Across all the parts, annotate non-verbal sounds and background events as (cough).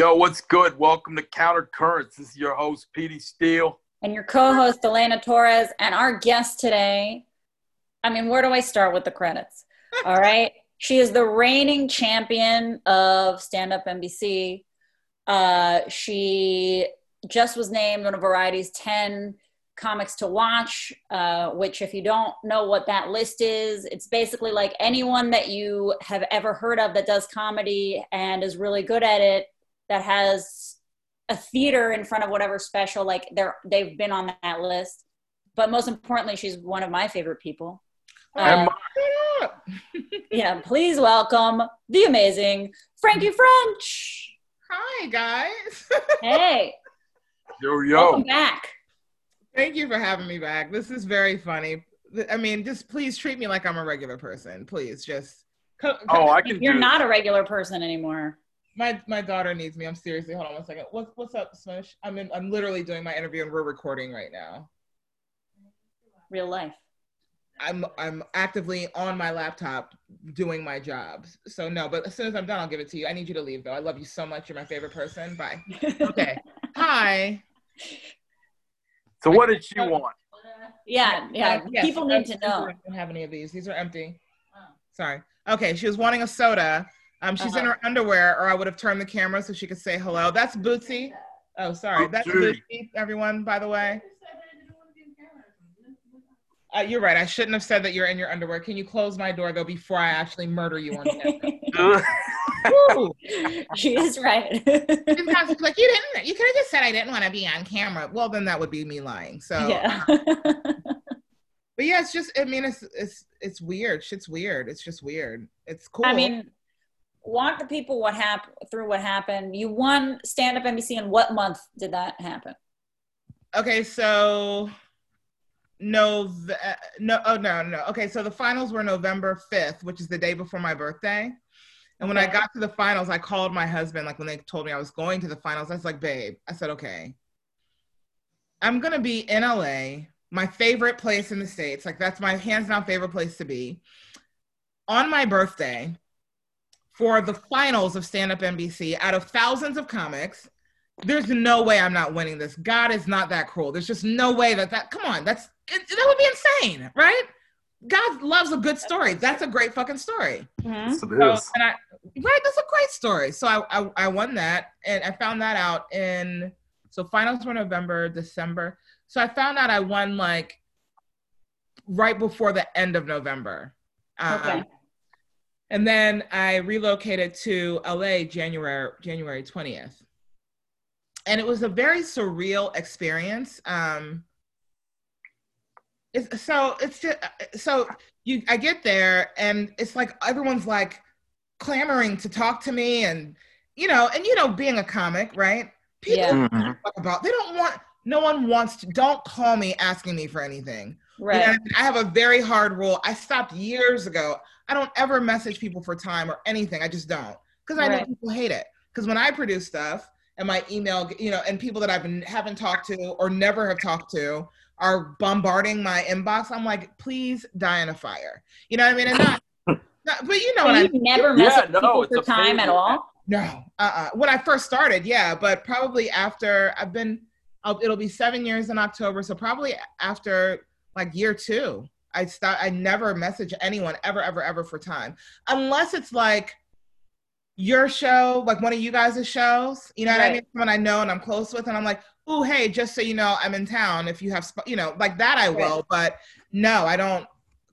Yo, what's good? Welcome to Counter Currents. This is your host, Petey Steele. And your co host, Elena Torres. And our guest today, I mean, where do I start with the credits? (laughs) All right. She is the reigning champion of Stand Up NBC. Uh, she just was named one of Variety's 10 comics to watch, uh, which, if you don't know what that list is, it's basically like anyone that you have ever heard of that does comedy and is really good at it, that has a theater in front of whatever special, like they're they've been on that list. But most importantly, she's one of my favorite people. Uh, (laughs) yeah, please welcome the amazing Frankie French. Hi guys. (laughs) hey. Yo yo. Welcome back. Thank you for having me back. This is very funny. I mean, just please treat me like I'm a regular person. Please, just. Come, come oh, I can. You're not a regular person anymore. My my daughter needs me. I'm seriously. Hold on one second. What's what's up, Smush? I'm in. I'm literally doing my interview and we're recording right now. Real life. I'm I'm actively on my laptop doing my jobs. So no, but as soon as I'm done, I'll give it to you. I need you to leave though. I love you so much. You're my favorite person. Bye. (laughs) Okay. Hi. So what did she want? Yeah, yeah. Uh, yes, People need to know. I don't have any of these. These are empty. Oh. Sorry. Okay, she was wanting a soda. Um, she's uh-huh. in her underwear, or I would have turned the camera so she could say hello. That's Bootsy. Oh, sorry. That's Bootsy, everyone, by the way. Uh, you're right. I shouldn't have said that you're in your underwear. Can you close my door though before I actually murder you on camera? (laughs) (laughs) she is right. like you didn't. You could have just said I didn't want to be on camera. Well, then that would be me lying. So yeah. Uh, (laughs) but yeah, it's just. I mean, it's it's it's weird. Shit's weird. It's just weird. It's cool. I mean, walk the people what happened through what happened. You won stand up NBC. In what month did that happen? Okay, so no, no, oh no, no. Okay, so the finals were November 5th, which is the day before my birthday. And when I got to the finals, I called my husband. Like when they told me I was going to the finals, I was like, babe, I said, okay, I'm going to be in LA, my favorite place in the States. Like that's my hands down favorite place to be on my birthday for the finals of Stand Up NBC out of thousands of comics. There's no way I'm not winning this. God is not that cruel. There's just no way that that, come on, that's, it, that would be insane, right? God loves a good story. That's a great fucking story. Mm-hmm. So, and I, right, that's a great story. So I, I, I won that, and I found that out in so finals were November, December. So I found out I won like right before the end of November. Um, okay. And then I relocated to LA January January twentieth, and it was a very surreal experience. Um, it's, so it's just so you I get there and it's like everyone's like clamoring to talk to me and you know and you know being a comic right people yeah. Mm-hmm. about they don't want no one wants to don't call me asking me for anything right you know, I have a very hard rule I stopped years ago I don't ever message people for time or anything I just don't because I right. know people hate it because when I produce stuff and my email you know and people that I've been haven't talked to or never have talked to are bombarding my inbox, I'm like, please die in a fire. You know what I mean? And not, (laughs) not but you know what I mean. never message yeah, no, people for time at all? No. Uh-uh. When I first started, yeah, but probably after I've been, I'll, it'll be seven years in October. So probably after like year two, I start, I never message anyone ever, ever, ever for time. Unless it's like, your show, like one of you guys' shows, you know what I mean? Someone I know and I'm close with, and I'm like, oh, hey, just so you know, I'm in town. If you have, sp-, you know, like that, I will. Right. But no, I don't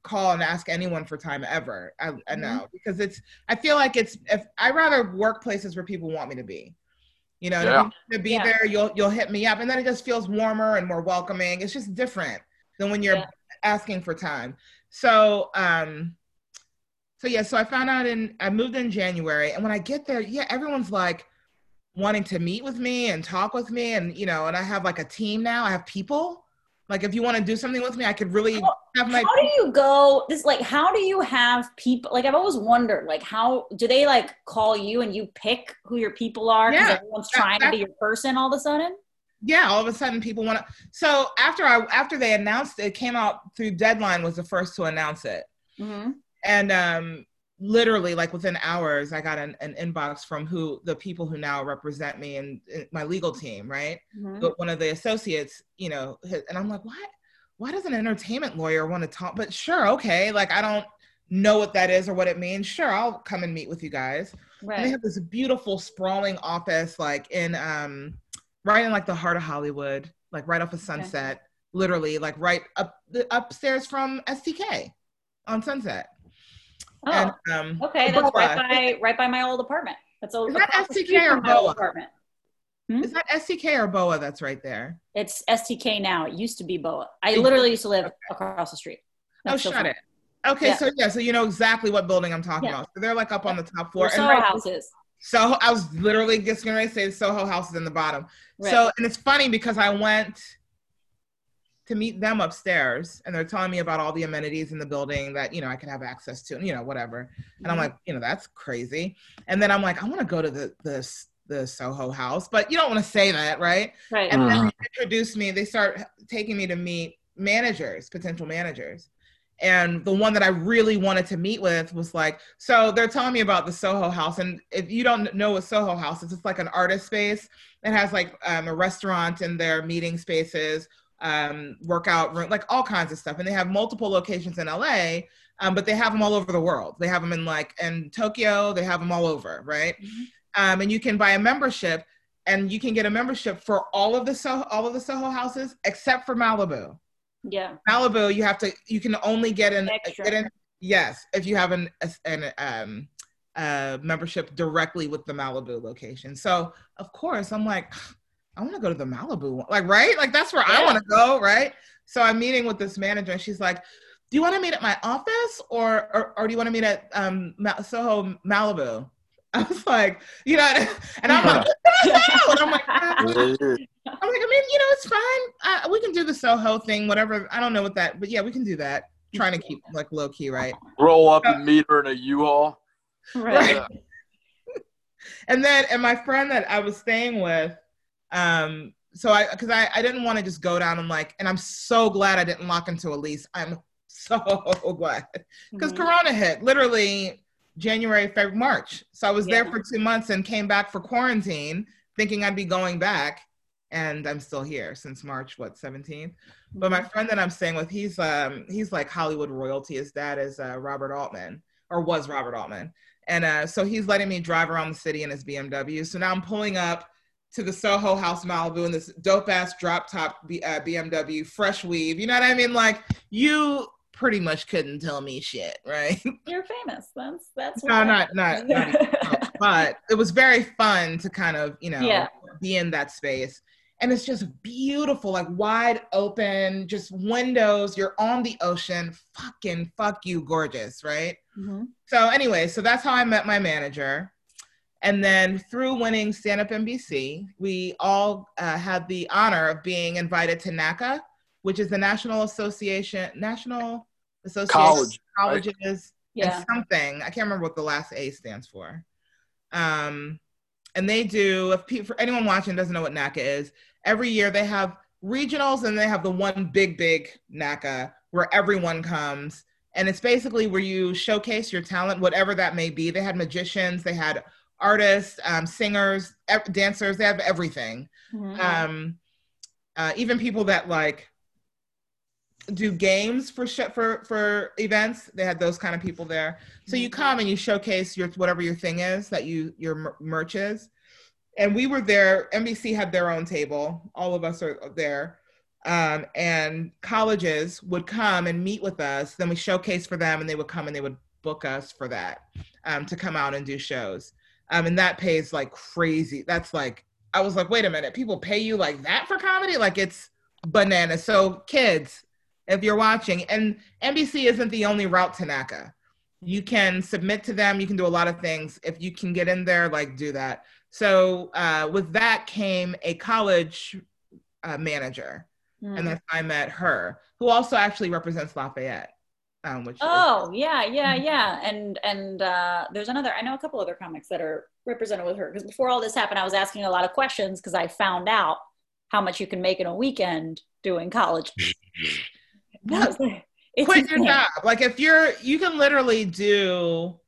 call and ask anyone for time ever. I, I know mm-hmm. because it's. I feel like it's. If I rather work places where people want me to be. You know, yeah. to be yeah. there, you'll you'll hit me up, and then it just feels warmer and more welcoming. It's just different than when you're yeah. Asking for time. So, um, so yeah, so I found out in I moved in January, and when I get there, yeah, everyone's like wanting to meet with me and talk with me and you know and i have like a team now i have people. Like if you want to do something with me i could really have my how do you go this like how do you have people like i've always wondered like how do they like call you and you pick who your people are? Because yeah, everyone's that, trying to be your person all of a sudden yeah all of a sudden people want to so after i after they announced it, it came out through deadline was the first to announce it. Mm-hmm. and um literally like within hours i got an, an inbox from who the people who now represent me and, my legal team right? Mhm. but one of the associates you know and i'm like what? Why does an entertainment lawyer want to talk? But sure okay like i don't know what that is or what it means. Sure i'll come and meet with you guys. And they have this beautiful sprawling office like in um right in like the heart of hollywood like right off of sunset literally like right up the upstairs from stk on sunset Oh, and um okay. Boa. That's right by right by my old apartment. That's a, Is that STK or old Boa? apartment. is that stk or boa that's right there It's STK now. It used to be Boa. I It- literally used to live across the street. oh so shut funny. it okay Yeah. so yeah so you know exactly what building i'm talking Yeah. about so they're like up on the top floor and right- House is. so i was literally just gonna say soho house is in the bottom Right. So, and it's funny because I went to meet them upstairs and they're telling me about all the amenities in the building that, you know, I could have access to, you know, whatever. And I'm Mhm. like, you know, that's crazy. And then I'm like, I want to go to the, the, the Soho house, but you don't want to say that, right? right. And then Mhm. they introduce me, they start taking me to meet managers, potential managers. And the one that I really wanted to meet with was like, so they're telling me about the Soho House. And if you don't know what Soho House is, it's like an artist space. It has like um, a restaurant and their meeting spaces, um, workout room, like all kinds of stuff. And they have multiple locations in LA, um, but they have them all over the world. They have them in like in Tokyo, they have them all over, right? Mhm. Um, and you can buy a membership and you can get a membership for all of the Soho, all of the Soho houses except for Malibu. Yeah. Malibu, you have to, you can only get in, get in yes, if you have an, an um, uh, membership directly with the Malibu location. So of course, I'm like, I want to go to the Malibu one, like right, like that's where I want to go, right? So I'm meeting with this manager, and she's like, "Do you want to meet at my office, or or, or do you want to meet at um, Soho Malibu?" I was like, you know, (laughs) and I'm like, and I'm like, uh, (laughs) I'm like, I mean, you know, it's fine. Uh, we can do the Soho thing, whatever. I don't know what that, but yeah, we can do that. Trying to keep like low key, right? Roll up and meet her in a U-Haul. Right. Yeah. (laughs) And then, and my friend that I was staying with, um, so I, because I, I didn't want to just go down and like, and I'm so glad I didn't lock into a lease. I'm so glad because Mhm. Corona hit literally January, February, March. So I was there for two months and came back for quarantine, thinking I'd be going back, and I'm still here since March, what 17th. But my friend that I'm staying with, he's um he's like Hollywood royalty. His dad is uh, Robert Altman, or was Robert Altman, and uh, so he's letting me drive around the city in his BMW. So now I'm pulling up to the Soho House Malibu in this dope ass drop top B- uh, BMW, fresh weave. You know what I mean? Like you pretty much couldn't tell me shit, right? (laughs) You're famous. That's that's no, not not, not even (laughs) but it was very fun to kind of you know Yeah. be in that space and it's just beautiful like wide open just windows you're on the ocean fucking fuck you gorgeous right Mhm. so anyway so that's how i met my manager and then through winning stand up nbc we all uh, had the honor of being invited to naca which is the national association national association College, of colleges Yeah. and something. I can't remember what the last A stands for. Um, and they do. If pe- for anyone watching doesn't know what NACA is, every year they have regionals and they have the one big big NACA where everyone comes, and it's basically where you showcase your talent, whatever that may be. They had magicians, they had artists, um, singers, ev- dancers. They have everything Mhm. um uh, even people that like do games for sh- for for events they had those kind of people there so you Mhm. come and you showcase your whatever your thing is that you your merch is and we were there nbc had their own table all of us are there um, and colleges would come and meet with us then we showcase for them and they would come and they would book us for that um, to come out and do shows um, and that pays like crazy that's like I was like, wait a minute, people pay you like that for comedy? Like it's bananas. So kids, if you're watching, and NBC isn't the only route to NACA. You can submit to them. You can do a lot of things. If you can get in there, like do that. So uh, with that came a college uh, manager, Mhm. and that's I met her, who also actually represents Lafayette. Um, which is- Oh yeah, yeah, yeah, and and uh, there's another. I know a couple other comics that are represented with her because before all this happened, I was asking a lot of questions because I found out how much you can make in a weekend doing college. (laughs) It's quit your job. Like if you're, you can literally do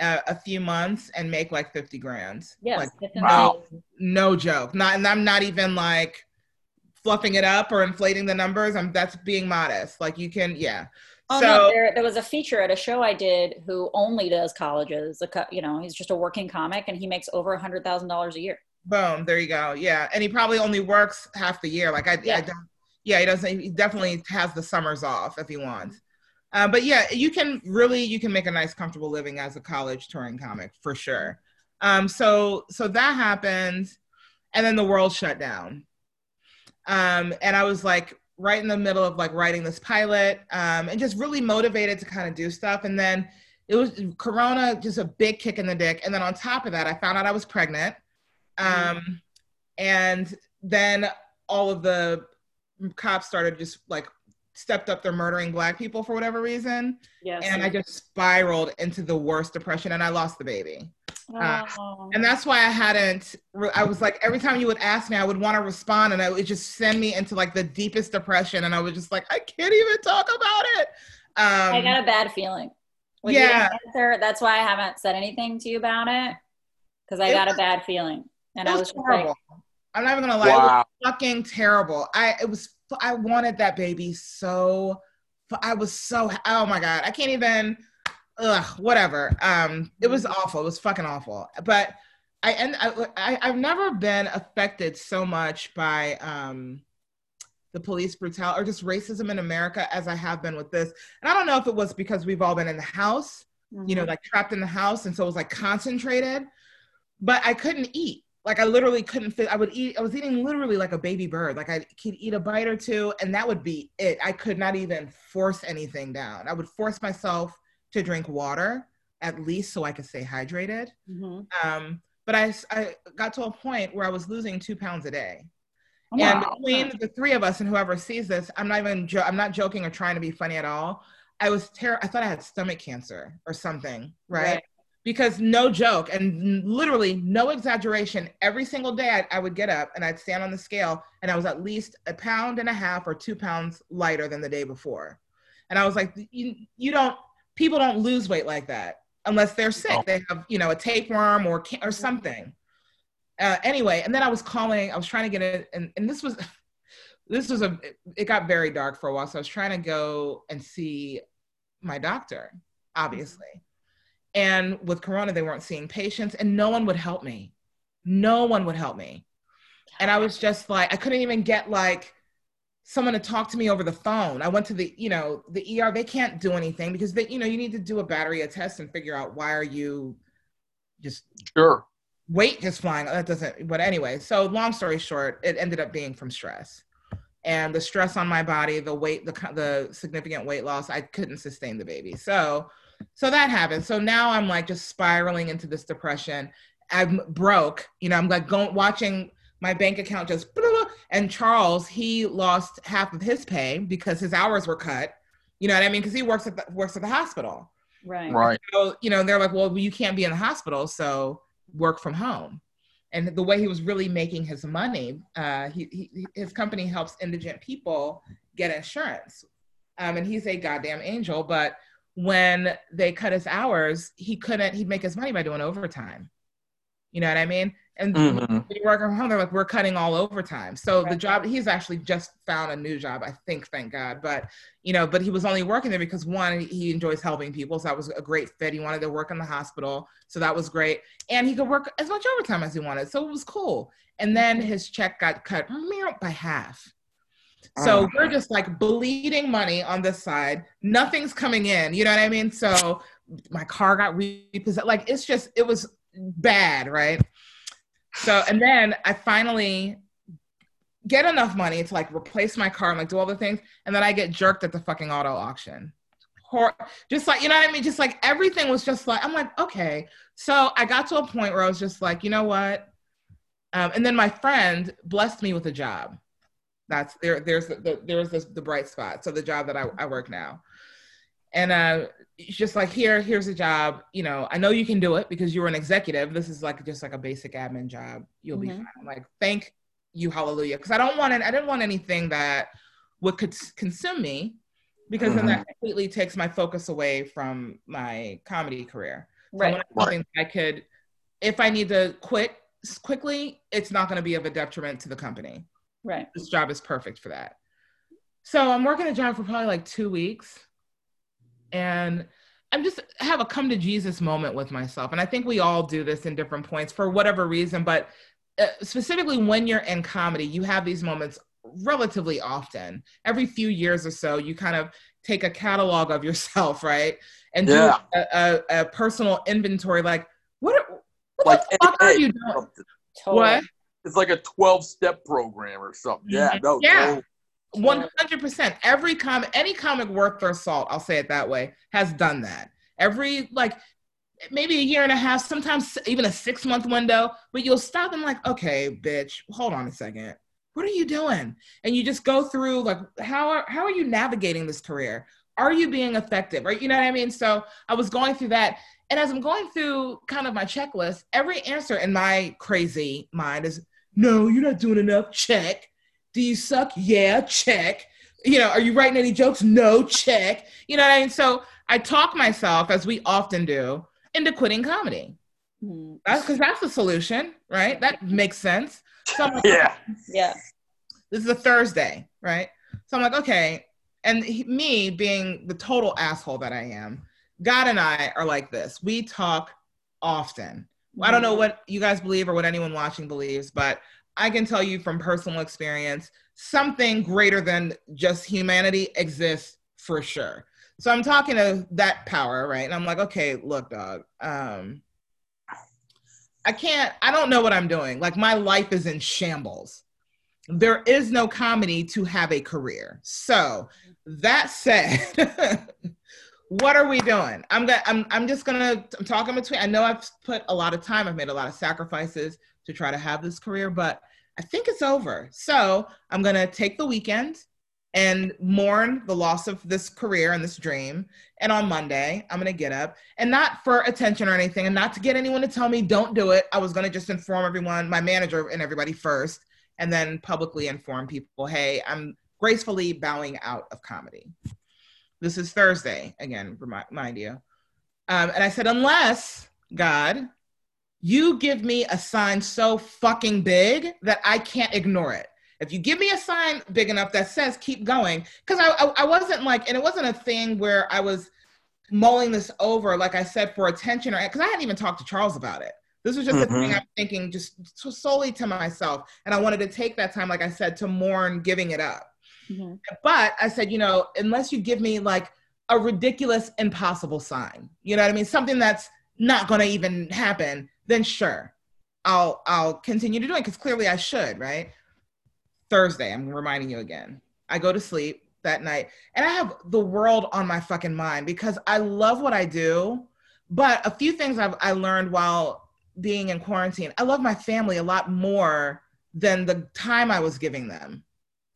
uh, a few months and make like 50 grand. Yes, Like, Wow. no joke. Not, and I'm not even like fluffing it up or inflating the numbers. I'm that's being modest. Like you can, yeah. Oh so no, there, there was a feature at a show I did who only does colleges. A you know, he's just a working comic and he makes over a hundred thousand dollars a year. boom, there you go. Yeah, and he probably only works half the year. Like I, I don't. Yeah, he doesn't. He definitely has the summers off if he wants. Uh, but yeah, you can really you can make a nice, comfortable living as a college touring comic for sure. Um, so so that happened, and then the world shut down. Um, and I was like right in the middle of like writing this pilot, um, and just really motivated to kind of do stuff. And then it was Corona, just a big kick in the dick. And then on top of that, I found out I was pregnant. Um, and then all of the cops started just like stepped up their murdering black people for whatever reason Yes. and i just spiraled into the worst depression and i lost the baby uh, Oh. and that's why i hadn't re- i was like every time you would ask me i would want to respond and it would just send me into like the deepest depression and i was just like i can't even talk about it um I got a bad feeling. When yeah. answer, that's why I haven't said anything to you about it because I It got a bad feeling, and it I was was just like, i'm not even gonna lie it was fucking terrible. I it was I wanted that baby so I was so oh my god I can't even ugh whatever um it was awful it was fucking awful but I and I, I I've never been affected so much by um the police brutality or just racism in America as I have been with this and I don't know if it was because we've all been in the house you know, mhm. like trapped in the house. And so it was like concentrated, but I couldn't eat. Like I literally couldn't fit. I would eat, I was eating literally like a baby bird. Like I could eat a bite or two and that would be it. I could not even force anything down. I would force myself to drink water at least so I could stay hydrated. Mhm. Um, but I, I got to a point where I was losing two pounds a day. Oh, And between the three of us and whoever sees this, I'm not even jo- I'm not joking or trying to be funny at all. I was ter- I thought I had stomach cancer or something, right? Right. Because no joke and literally no exaggeration, every single day I, I would get up and I'd stand on the scale and I was at least a pound and a half or two pounds lighter than the day before. And I was like, you, you don't, people don't lose weight like that unless they're sick. No. They have, you know, a tapeworm or, or something uh, anyway, and then I was calling, I was trying to get it, and, and this was, (laughs) this was a, it got very dark for a while. So I was trying to go and see my doctor, obviously. And with Corona, they weren't seeing patients and no one would help me. No one would help me. And I was just like, I couldn't even get like someone to talk to me over the phone. I went to the, you know, the ER, they can't do anything because they, you know, you need to do a battery of tests and figure out why are you just Sure. weight just flying. That doesn't, but anyway, so long story short, it ended up being from stress. And the stress on my body, the weight, the the significant weight loss, I couldn't sustain the baby. So, so that happened. So now I'm like just spiraling into this depression. I'm broke. You know, I'm like going watching my bank account just. blah, (laughs) blah, And Charles, he lost half of his pay because his hours were cut. You know what I mean? Because he works at the, works at the hospital right. Right. so you know they're like well you can't be in the hospital so work from home and the way he was really making his money uh, he, he, his company helps indigent people get insurance um, and he's a goddamn angel but when they cut his hours he couldn't he'd make his money by doing overtime you know what i mean and Mhm. when you work from home, they're like, we're cutting all overtime. So the job, he's actually just found a new job, I think, thank God. But, you know, but he was only working there because one, he enjoys helping people. So that was a great fit. He wanted to work in the hospital. So that was great. And he could work as much overtime as he wanted. So it was cool. And then his check got cut by half. So Mm. we're just like bleeding money on this side. Nothing's coming in. You know what I mean? So my car got repossessed. Like it's just, it was bad, right? So, and then I finally get enough money to like replace my car and like do all the things. And then I get jerked at the fucking auto auction. Hor- just like, you know what I mean? Just like everything was just like, I'm like, okay. So I got to a point where I was just like, you know what? Um, and then my friend blessed me with a job. That's there. There's the, the there's the, the bright spot. So the job that I, I work now, and uh, it's just like here, here's a job. You know, I know you can do it because you're an executive. This is like just like a basic admin job. You'll be Mhm. fine. I'm like, thank you, hallelujah. Because I don't want it. I didn't want anything that would cons- consume me, because then that completely takes my focus away from my comedy career. Right. I want something I could, if I need to quit quickly, it's not going to be of a detriment to the company. Right. This job is perfect for that. So I'm working a job for probably like two weeks, and I'm just have a come to Jesus moment with myself. And I think we all do this in different points for whatever reason, but uh, specifically when you're in comedy, you have these moments relatively often. Every few years or so, you kind of take a catalog of yourself, right? And do a, a, a personal inventory like, what, what Like the fuck are you doing? Totally. What? It's like a 12 step program or something. Yeah, mm-hmm. no, Yeah. One hundred percent. Every comic, any comic worth their salt, I'll say it that way, has done that. Every like maybe a year and a half, sometimes even a six month window, but you'll stop and like, okay, bitch, hold on a second. What are you doing? And you just go through like, how are how are you navigating this career? Are you being effective? Right? You know what I mean? So I was going through that. And as I'm going through kind of my checklist, every answer in my crazy mind is no, you're not doing enough. Check. Do you suck? Yeah, check. You know, are you writing any jokes? No, check. You know what I mean? So I talk myself, as we often do, into quitting comedy. Mm. That's because that's the solution, right? That makes sense. So like, Yeah. Yeah. this is a Thursday, right? So I'm like, okay. And he, me being the total asshole that I am, God and I are like this. We talk often. I don't know what you guys believe or what anyone watching believes, but I can tell you from personal experience, something greater than just humanity exists for sure. So I'm talking to that power, right? And I'm like, okay, look, dog. Um, I can't, I don't know what I'm doing. Like my life is in shambles. There is no comedy to have a career. So that said, (laughs) what are we doing? I'm gonna I'm I'm just gonna I'm talking between I know I've put a lot of time, I've made a lot of sacrifices to try to have this career, but I think it's over. So I'm gonna take the weekend and mourn the loss of this career and this dream. And on Monday, I'm gonna get up and not for attention or anything, and not to get anyone to tell me don't do it. I was gonna just inform everyone, my manager and everybody first, and then publicly inform people, hey, I'm gracefully bowing out of comedy. This is Thursday, again, remind, mind you. Um, and I said, unless, God, you give me a sign so fucking big that I can't ignore it. If you give me a sign big enough that says keep going, because I, I, I wasn't like, and it wasn't a thing where I was mulling this over, like I said, for attention or because I hadn't even talked to Charles about it. This was just a thing Mhm. I'm thinking just so- solely to myself. And I wanted to take that time, like I said, to mourn giving it up. Mhm. But I said, you know, unless you give me like a ridiculous, impossible sign, you know what I mean? Something that's not going to even happen, then sure, I'll I'll continue to do it because clearly I should, right? Thursday, I'm reminding you again. I go to sleep that night and I have the world on my fucking mind because I love what I do. But a few things I've I learned while being in quarantine, I love my family a lot more than the time I was giving them.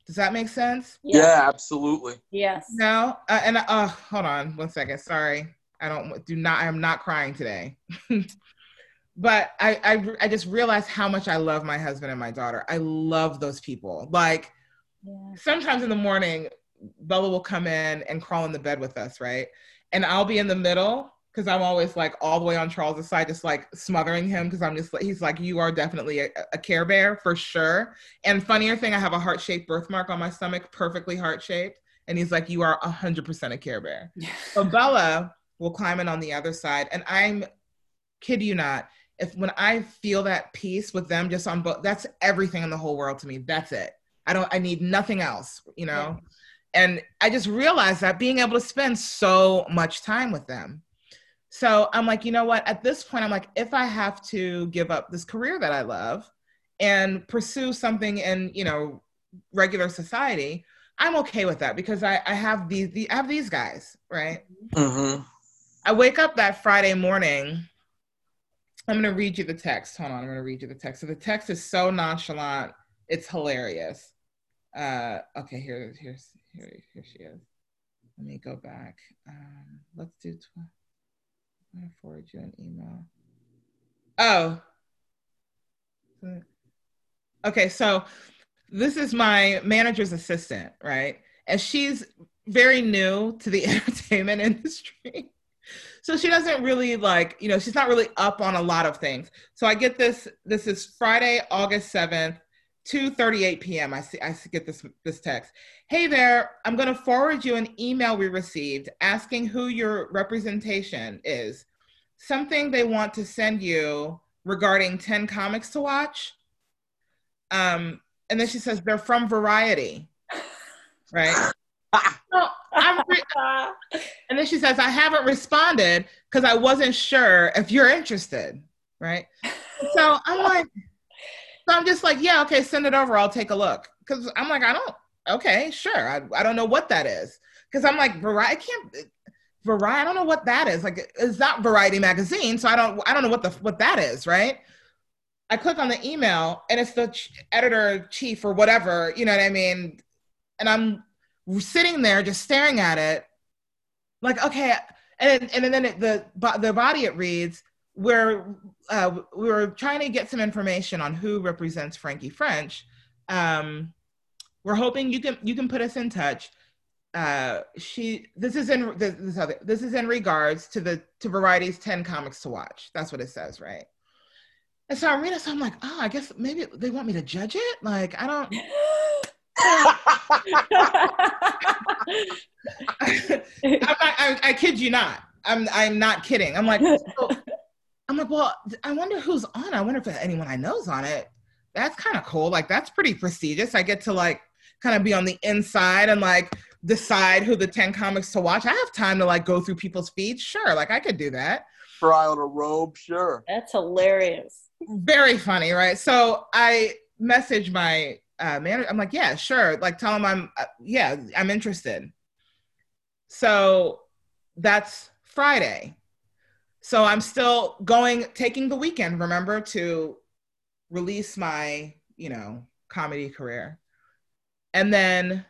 Does that make sense? Yeah, absolutely. Yes. No, uh, and uh, hold on one second. Sorry, I don't do not. I am not crying today. (laughs) but I, I I just realized how much I love my husband and my daughter. I love those people. Like Yeah. sometimes in the morning, Bella will come in and crawl in the bed with us, right? And I'll be in the middle because I'm always like all the way on Charles's side, just like smothering him because I'm just like he's like you are definitely a, a Care Bear for sure. And funnier thing, I have a heart shaped birthmark on my stomach, perfectly heart shaped, and he's like you are hundred percent a Care Bear. (laughs) So Bella will climb in on the other side, and I'm kid you not. If when I feel that peace with them just on both, that's everything in the whole world to me. That's it. I don't. I need nothing else. You know. And I just realized that being able to spend so much time with them. So I'm like, you know what? At this point, I'm like, if I have to give up this career that I love and pursue something in, you know, regular society, I'm okay with that because I, I have these, the, I have these guys, right? Mm-hmm. I wake up that Friday morning. I'm going to read you the text. Hold on. I'm going to read you the text. So the text is so nonchalant. It's hilarious. Uh, okay, here, here's, here, here she is. Let me go back. Um, let's do, tw- To forward you an email. Oh. Okay, so this is my manager's assistant, right? And she's very new to the (laughs) entertainment industry. so she doesn't really like you know she's not really up on a lot of things so i get this this is friday august 7th 2:38 p.m. I see I get this this text. Hey there, I'm going to forward you an email we received asking who your representation is. Something they want to send you regarding 10 comics to watch. Um and then she says they're from Variety. Right? so re- (laughs) and then she says I haven't responded cuz I wasn't sure if you're interested, right? So I'm like so I'm just like, yeah, okay, send it over. I'll take a look. Cause I'm like, I don't, okay, sure. I, I don't know what that is. Cause I'm like, Variety, I can't, Variety, I don't know what that is. Like, it's not Variety magazine. So I don't, I don't know what the, what that is, right? I click on the email and it's the ch- editor chief or whatever, you know what I mean? And I'm sitting there just staring at it like, okay. And, and then it, the, the body it reads, we're uh, we were trying to get some information on who represents Frankie French. Um, we're hoping you can you can put us in touch. Uh, she this is in this, this, this is in regards to the to Variety's ten comics to watch. That's what it says, right? And so I read it, so I'm like, oh, I guess maybe they want me to judge it. Like I don't. (laughs) (laughs) I, I, I, kid you not. I'm I'm not kidding. I'm like, so, I'm like, well, I wonder who's on. I wonder if anyone I know's on it. That's kind of cool. Like that's pretty prestigious. I get to like kind of be on the inside and like decide who the 10 comics to watch. I have time to like go through people's feeds. Sure, like I could do that. Try on a robe, sure. That's hilarious. Very funny, right? So I message my uh, manager. I'm like, yeah, sure. Like tell him I'm, uh, yeah, I'm interested. So that's Friday. So I'm still going, taking the weekend, remember, to release my, you know, comedy career. And then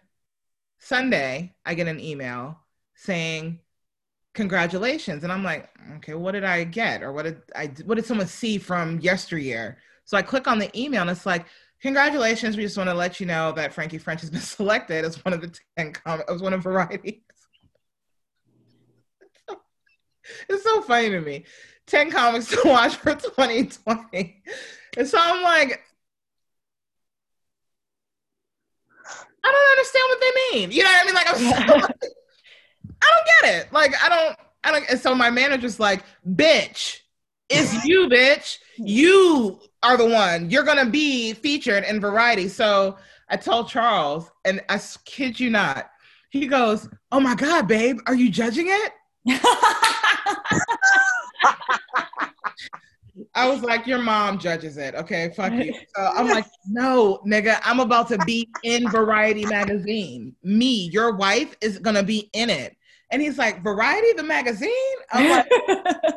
Sunday, I get an email saying, congratulations. And I'm like, okay, what did I get? Or what did I, what did someone see from yesteryear? So I click on the email and it's like, congratulations. We just want to let you know that Frankie French has been (laughs) selected as one of the 10 com- as one of Variety (laughs) it's so funny to me. 10 comics (laughs) to watch for 2020. And so I'm like, I don't understand what they mean. You know what I mean? Like, I'm so, I don't get it. Like, I don't, I don't. And so my manager's like, bitch, it's you, bitch. You are the one. You're going to be featured in Variety. So I told Charles, and I kid you not, he goes, Oh my God, babe, are you judging it? I was like, your mom judges it. Okay, fuck you. (laughs) So I'm like, no, nigga, I'm about to be in Variety magazine. Me, your wife, is gonna be in it. And he's like, Variety, the magazine? I'm like,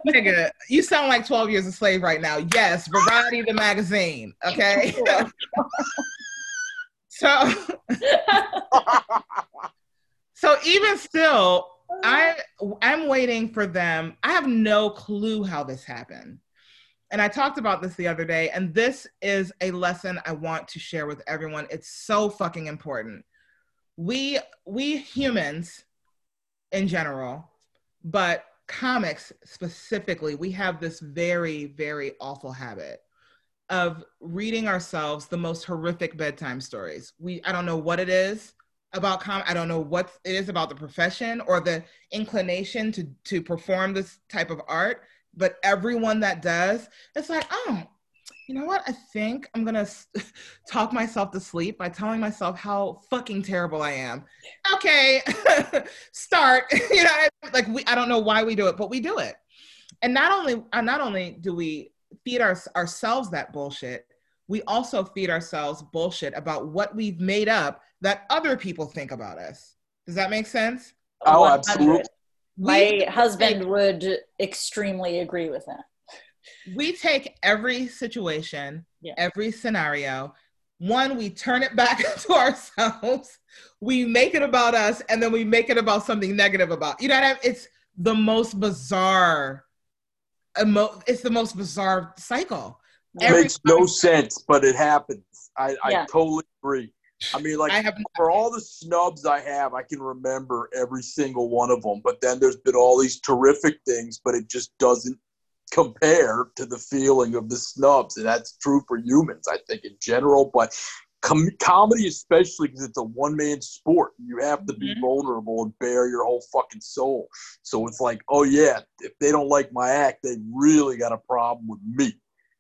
nigga, you sound like 12 years a slave right now. Yes, Variety, the magazine. Okay. (laughs) (laughs) so, so even still, I I'm waiting for them. I have no clue how this happened. And I talked about this the other day, and this is a lesson I want to share with everyone. It's so fucking important. We we humans in general, but comics specifically, we have this very, very awful habit of reading ourselves the most horrific bedtime stories. We I don't know what it is about com I don't know what it is about the profession or the inclination to to perform this type of art, but everyone that does, it's like, oh, you know what? I think I'm gonna (laughs) talk myself to sleep by telling myself how fucking terrible I am. Okay, (laughs) start. (laughs) you know, like we I don't know why we do it, but we do it. And not only uh, not only do we feed our, ourselves that bullshit, we also feed ourselves bullshit about what we've made up that other people think about us. Does that make sense? Oh, absolutely. My husband would extremely agree with that. We take every situation, yeah. every scenario, one, we turn it back (laughs) to ourselves, we make it about us, and then we make it about something negative about. You know what I mean? It's the most bizarre emo- it's the most bizarre cycle. It makes no sense, but it happens. I, yeah. I totally agree. I mean, like I have for all the snubs I have, I can remember every single one of them. But then there's been all these terrific things, but it just doesn't compare to the feeling of the snubs, and that's true for humans, I think, in general. But com- comedy, especially because it's a one man sport, you have to be Mhm. vulnerable and bare your whole fucking soul. So it's like, oh yeah, if they don't like my act, they really got a problem with me.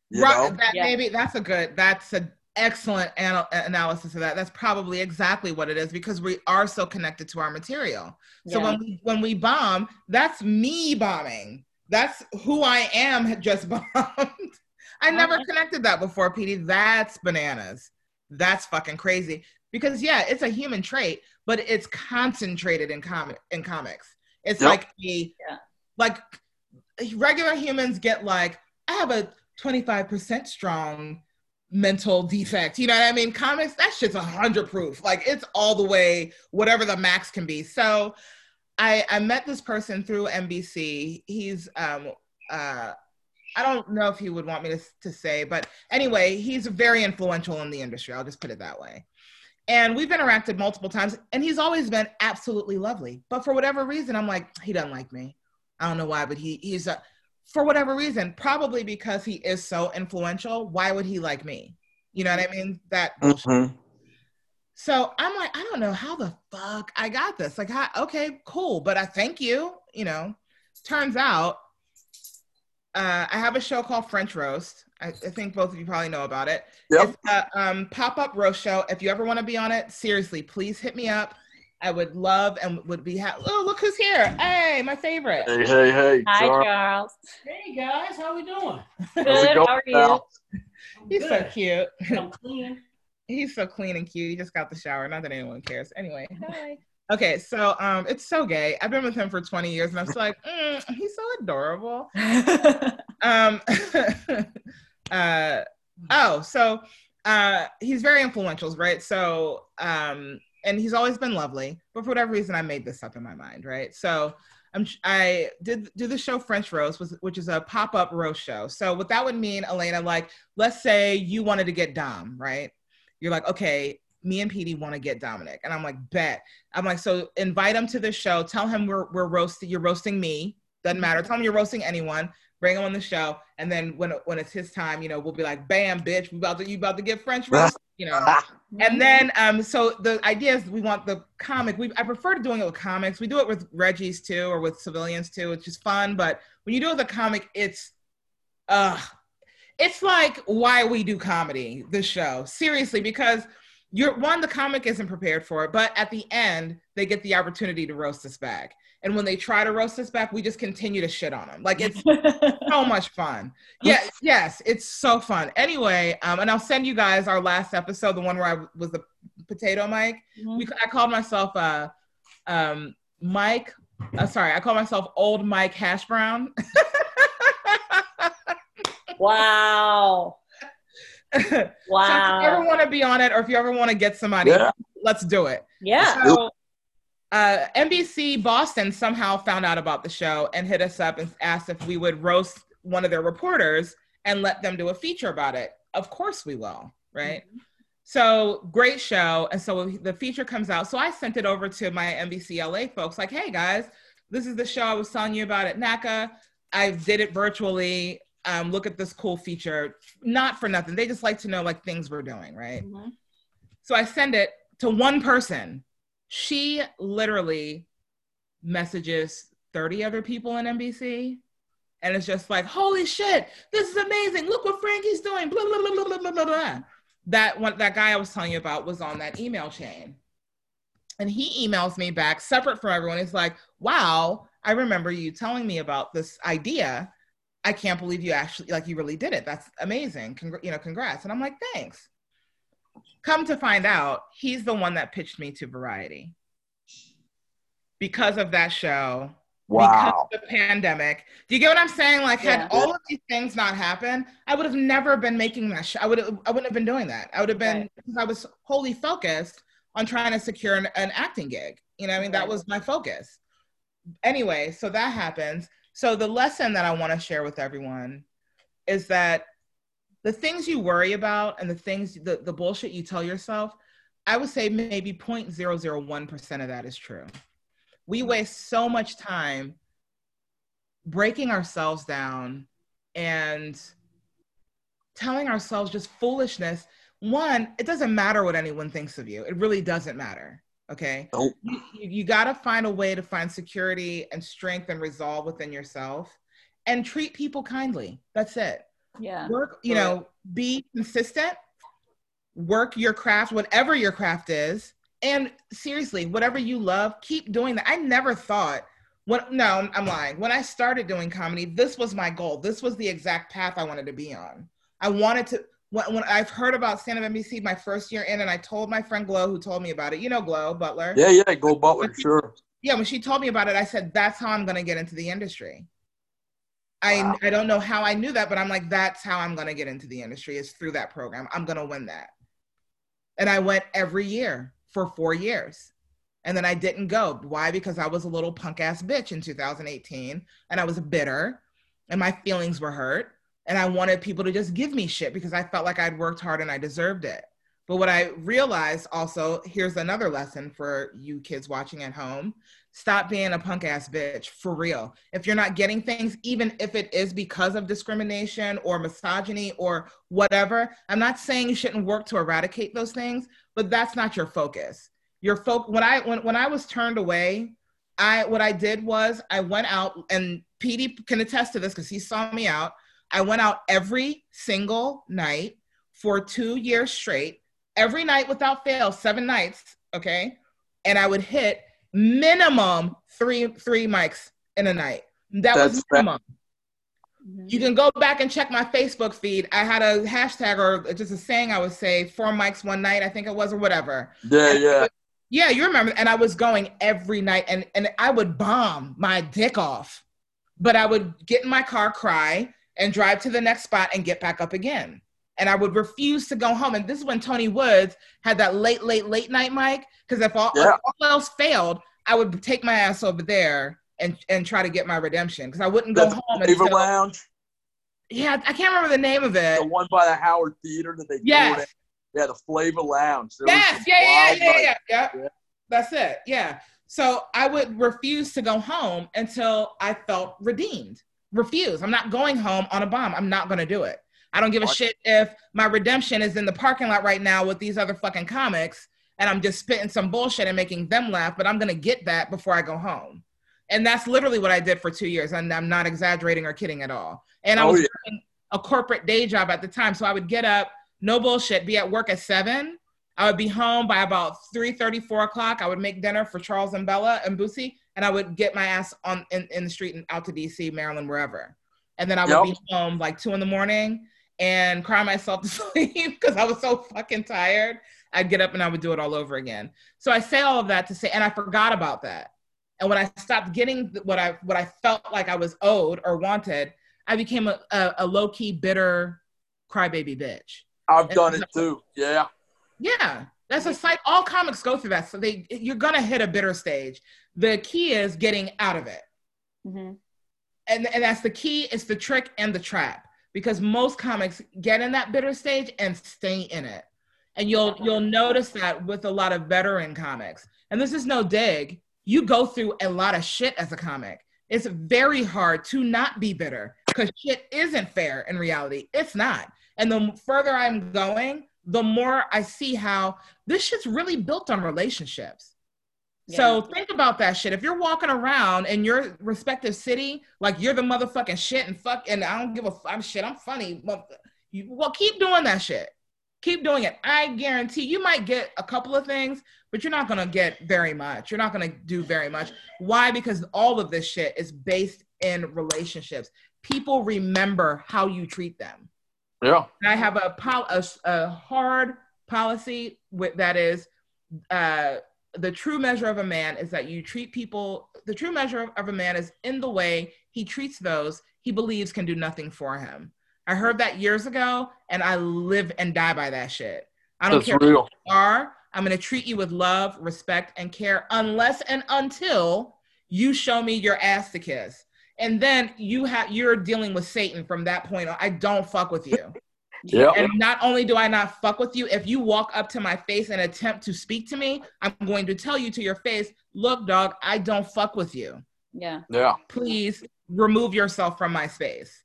You right. know? That Yeah. maybe that's a good. That's an excellent anal- analysis of that. That's probably exactly what it is because we are so connected to our material. So Yeah. when we when we bomb, that's me bombing. That's who I am had (laughs) just bombed. I never Okay. connected that before, Petey That's bananas. That's fucking crazy. Because yeah, it's a human trait, but it's concentrated in comic in comics. It's Yep. like a Yeah. like regular humans get like, I have a 25% strong mental defect. You know what I mean? Comics, that shit's a hundred proof. Like it's all the way, whatever the max can be. So I I met this person through NBC. He's um uh I don't know if he would want me to, to say, but anyway, he's very influential in the industry. I'll just put it that way. And we've interacted multiple times, and he's always been absolutely lovely. But for whatever reason, I'm like, he doesn't like me. I don't know why, but he he's a, for whatever reason, probably because he is so influential. Why would he like me? You know what I mean? That Mhm. so I'm like, I don't know how the fuck I got this. Like, how, okay, cool, but I thank you. You know, turns out uh, I have a show called French Roast. I, I think both of you probably know about it. Yep. It's a um, pop up roast show. If you ever want to be on it, seriously, please hit me up. I would love and would be happy. Oh, look who's here! Hey, my favorite. Hey, hey, hey. Hi, Charles. Charles. Hey guys, how are we doing? Good. How's going, How are you? pal? I'm He's so cute. I'm clean. (laughs) He's so clean and cute. He just got the shower. Not that anyone cares. Anyway, hi. Okay, so um, it's so gay. I've been with him for 20 years, and I'm just like, mm, he's so adorable. (laughs) Um, (laughs) uh, oh, so uh, he's very influential, right? So, um, and he's always been lovely, but for whatever reason, I made this up in my mind, right? So, I'm, I did do the show French Roast, which is a pop up roast show. So, what that would mean, Elena, like, let's say you wanted to get Dom, right? You're like, okay, me and Petey want to get Dominic, and I'm like, bet. I'm like, so invite him to the show. Tell him we're we're roasting. You're roasting me. Doesn't matter. Tell him you're roasting anyone bring him on the show, and then when when it's his time, you know, we'll be like, "Bam, bitch, we about to you about to get French roast," (laughs) you know. and then um, so the idea is we want the comic. We I prefer to doing it with comics. We do it with Reggie's too, or with civilians too. It's just fun, but when you do it with a comic, it's uh it's like why we do comedy, the show. Seriously, because you're one, the comic isn't prepared for it, but at the end, they get the opportunity to roast us back. And when they try to roast us back, we just continue to shit on them. Like it's (laughs) so much fun. Yeah, yes, it's so fun. Anyway, um, and I'll send you guys our last episode, the one where I was the potato Mike. We, I called myself uh, um, Mike. Uh, sorry, I call myself Old Mike Hash Brown. (laughs) wow. (laughs) So if you ever want to be on it, or if you ever want to get somebody, Yeah. let's do it. Yeah. So, uh, NBC Boston somehow found out about the show and hit us up and asked if we would roast one of their reporters and let them do a feature about it. Of course we will, right? So great show. And so the feature comes out. So I sent it over to my NBC LA folks, like, hey guys, this is the show I was telling you about at NACA. I did it virtually. Um, look at this cool feature. Not for nothing. They just like to know like things we're doing, right? Mhm. So I send it to one person. She literally messages 30 other people in NBC. And it's just like, holy shit, this is amazing. Look what Frankie's doing. Blah, blah, blah, blah, blah, blah, blah. That one, that guy I was telling you about was on that email chain. And he emails me back separate from everyone. He's like, wow, I remember you telling me about this idea. I can't believe you actually, like, you really did it. That's amazing. You know, congrats. And I'm like, thanks. Come to find out, he's the one that pitched me to Variety because of that show, Wow. because of the pandemic. Do you get what I'm saying? Like, Yeah. had all of these things not happened, I would have never been making that show. I would I wouldn't have been doing that. I would have been Right. because I was wholly focused on trying to secure an, an acting gig. You know, what I mean, that was my focus. Anyway, so that happens. So the lesson that I want to share with everyone is that the things you worry about and the things the, the bullshit you tell yourself I would say maybe 0.001% of that is true. We hmm. waste so much time breaking ourselves down and telling ourselves just foolishness. One, it doesn't matter what anyone thinks of you. It really doesn't matter. Okay. Nope. You, you got to find a way to find security and strength and resolve within yourself and treat people kindly. That's it. Yeah. Work, you know, be consistent, work your craft, whatever your craft is. And seriously, whatever you love, keep doing that. I never thought when no, I'm lying. When I started doing comedy, this was my goal. This was the exact path I wanted to be on. I wanted to when, when I've heard about stand up NBC my first year in, and I told my friend Glow, who told me about it. You know, Glow Butler. Yeah, yeah, go Butler, sure. Yeah, when she told me about it, I said, "That's how I'm going to get into the industry." I I don't know how I knew that, but I'm like, "That's how I'm going to get into the industry is through that program. I'm going to win that." And I went every year for four years, and then I didn't go. Why? Because I was a little punk ass bitch in 2018, and I was bitter, and my feelings were hurt, and I wanted people to just give me shit because I felt like I'd worked hard and I deserved it. But what I realized also, here's another lesson for you kids watching at home stop being a punk ass bitch for real. If you're not getting things, even if it is because of discrimination or misogyny or whatever, I'm not saying you shouldn't work to eradicate those things, but that's not your focus. Your folk when I when, when I was turned away, I what I did was I went out and Petey can attest to this because he saw me out. I went out every single night for two years straight, every night without fail, seven nights, okay? And I would hit minimum three three mics in a night. That was minimum. Mhm. You can go back and check my Facebook feed. I had a hashtag or just a saying I would say four mics one night, I think it was, or whatever. Yeah, yeah. Yeah, you remember. And I was going every night and, and I would bomb my dick off. But I would get in my car, cry, and drive to the next spot and get back up again. And I would refuse to go home. And this is when Tony Woods had that late, late, late night mic. Because if, all, Yeah. if all else failed, I would take my ass over there and, and try to get my redemption. Because I wouldn't go That's home Flavor until, Lounge, yeah, I can't remember the name of it. the one by the Howard Theater that they Yes. Yeah, the Flavor Lounge. There Yes, yeah, yeah, yeah, yeah, yeah. Yeah. That's it. Yeah. So I would refuse to go home until I felt redeemed. Refuse. I'm not going home on a bomb. I'm not going to do it. I don't give a shit if my redemption is in the parking lot right now with these other fucking comics and I'm just spitting some bullshit and making them laugh, but I'm to get that before I go home. And that's literally what I did for two years. And I'm not exaggerating or kidding at all. And I Oh, was yeah. doing a corporate day job at the time. So I would get up, no bullshit, be at work at seven. I would be home by about 3 4 o'clock. I would make dinner for Charles and Bella and Boosie, and I would get my ass on in, in the street and out to DC, Maryland, wherever. And then I would Yep. be home like two in the morning and cry myself to (laughs) sleep because I was so fucking tired. I'd get up and I would do it all over again. So I say all of that to say, and I forgot about that. And when I stopped getting what I what I felt like I was owed or wanted, I became a, a, a low key bitter crybaby bitch. I've done it too. Yeah. Yeah, that's a site. All comics go through that. So they you're gonna hit a bitter stage. The key is getting out of it. Mhm. And and that's the key, it's the trick and the trap. Because most comics get in that bitter stage and stay in it. And you'll you'll notice that with a lot of veteran comics. And this is no dig. You go through a lot of shit as a comic. It's very hard to not be bitter because shit isn't fair in reality. It's not. And the further I'm going, the more I see how this shit's really built on relationships. So think about that shit. If you're walking around in your respective city, like you're the motherfucking shit and fuck, and I don't give a f- I'm shit. I'm funny. Well, you, well, keep doing that shit. Keep doing it. I guarantee you might get a couple of things, but you're not gonna get very much. You're not gonna do very much. Why? Because all of this shit is based in relationships. People remember how you treat them. Yeah. And I have a, pol- a, a hard policy with, that is uh, the true measure of a man is that you treat people, the true measure of, a man is in the way he treats those he believes can do nothing for him. I heard that years ago and I live and die by that shit. I don't That's care who you are. I'm going to treat you with love, respect, and care unless and until you show me your ass to kiss. And then you have you're dealing with Satan from that point on. I don't fuck with you. Yeah. And not only do I not fuck with you, if you walk up to my face and attempt to speak to me, I'm going to tell you to your face, look, dog, I don't fuck with you. Yeah. Yeah. Please remove yourself from my space.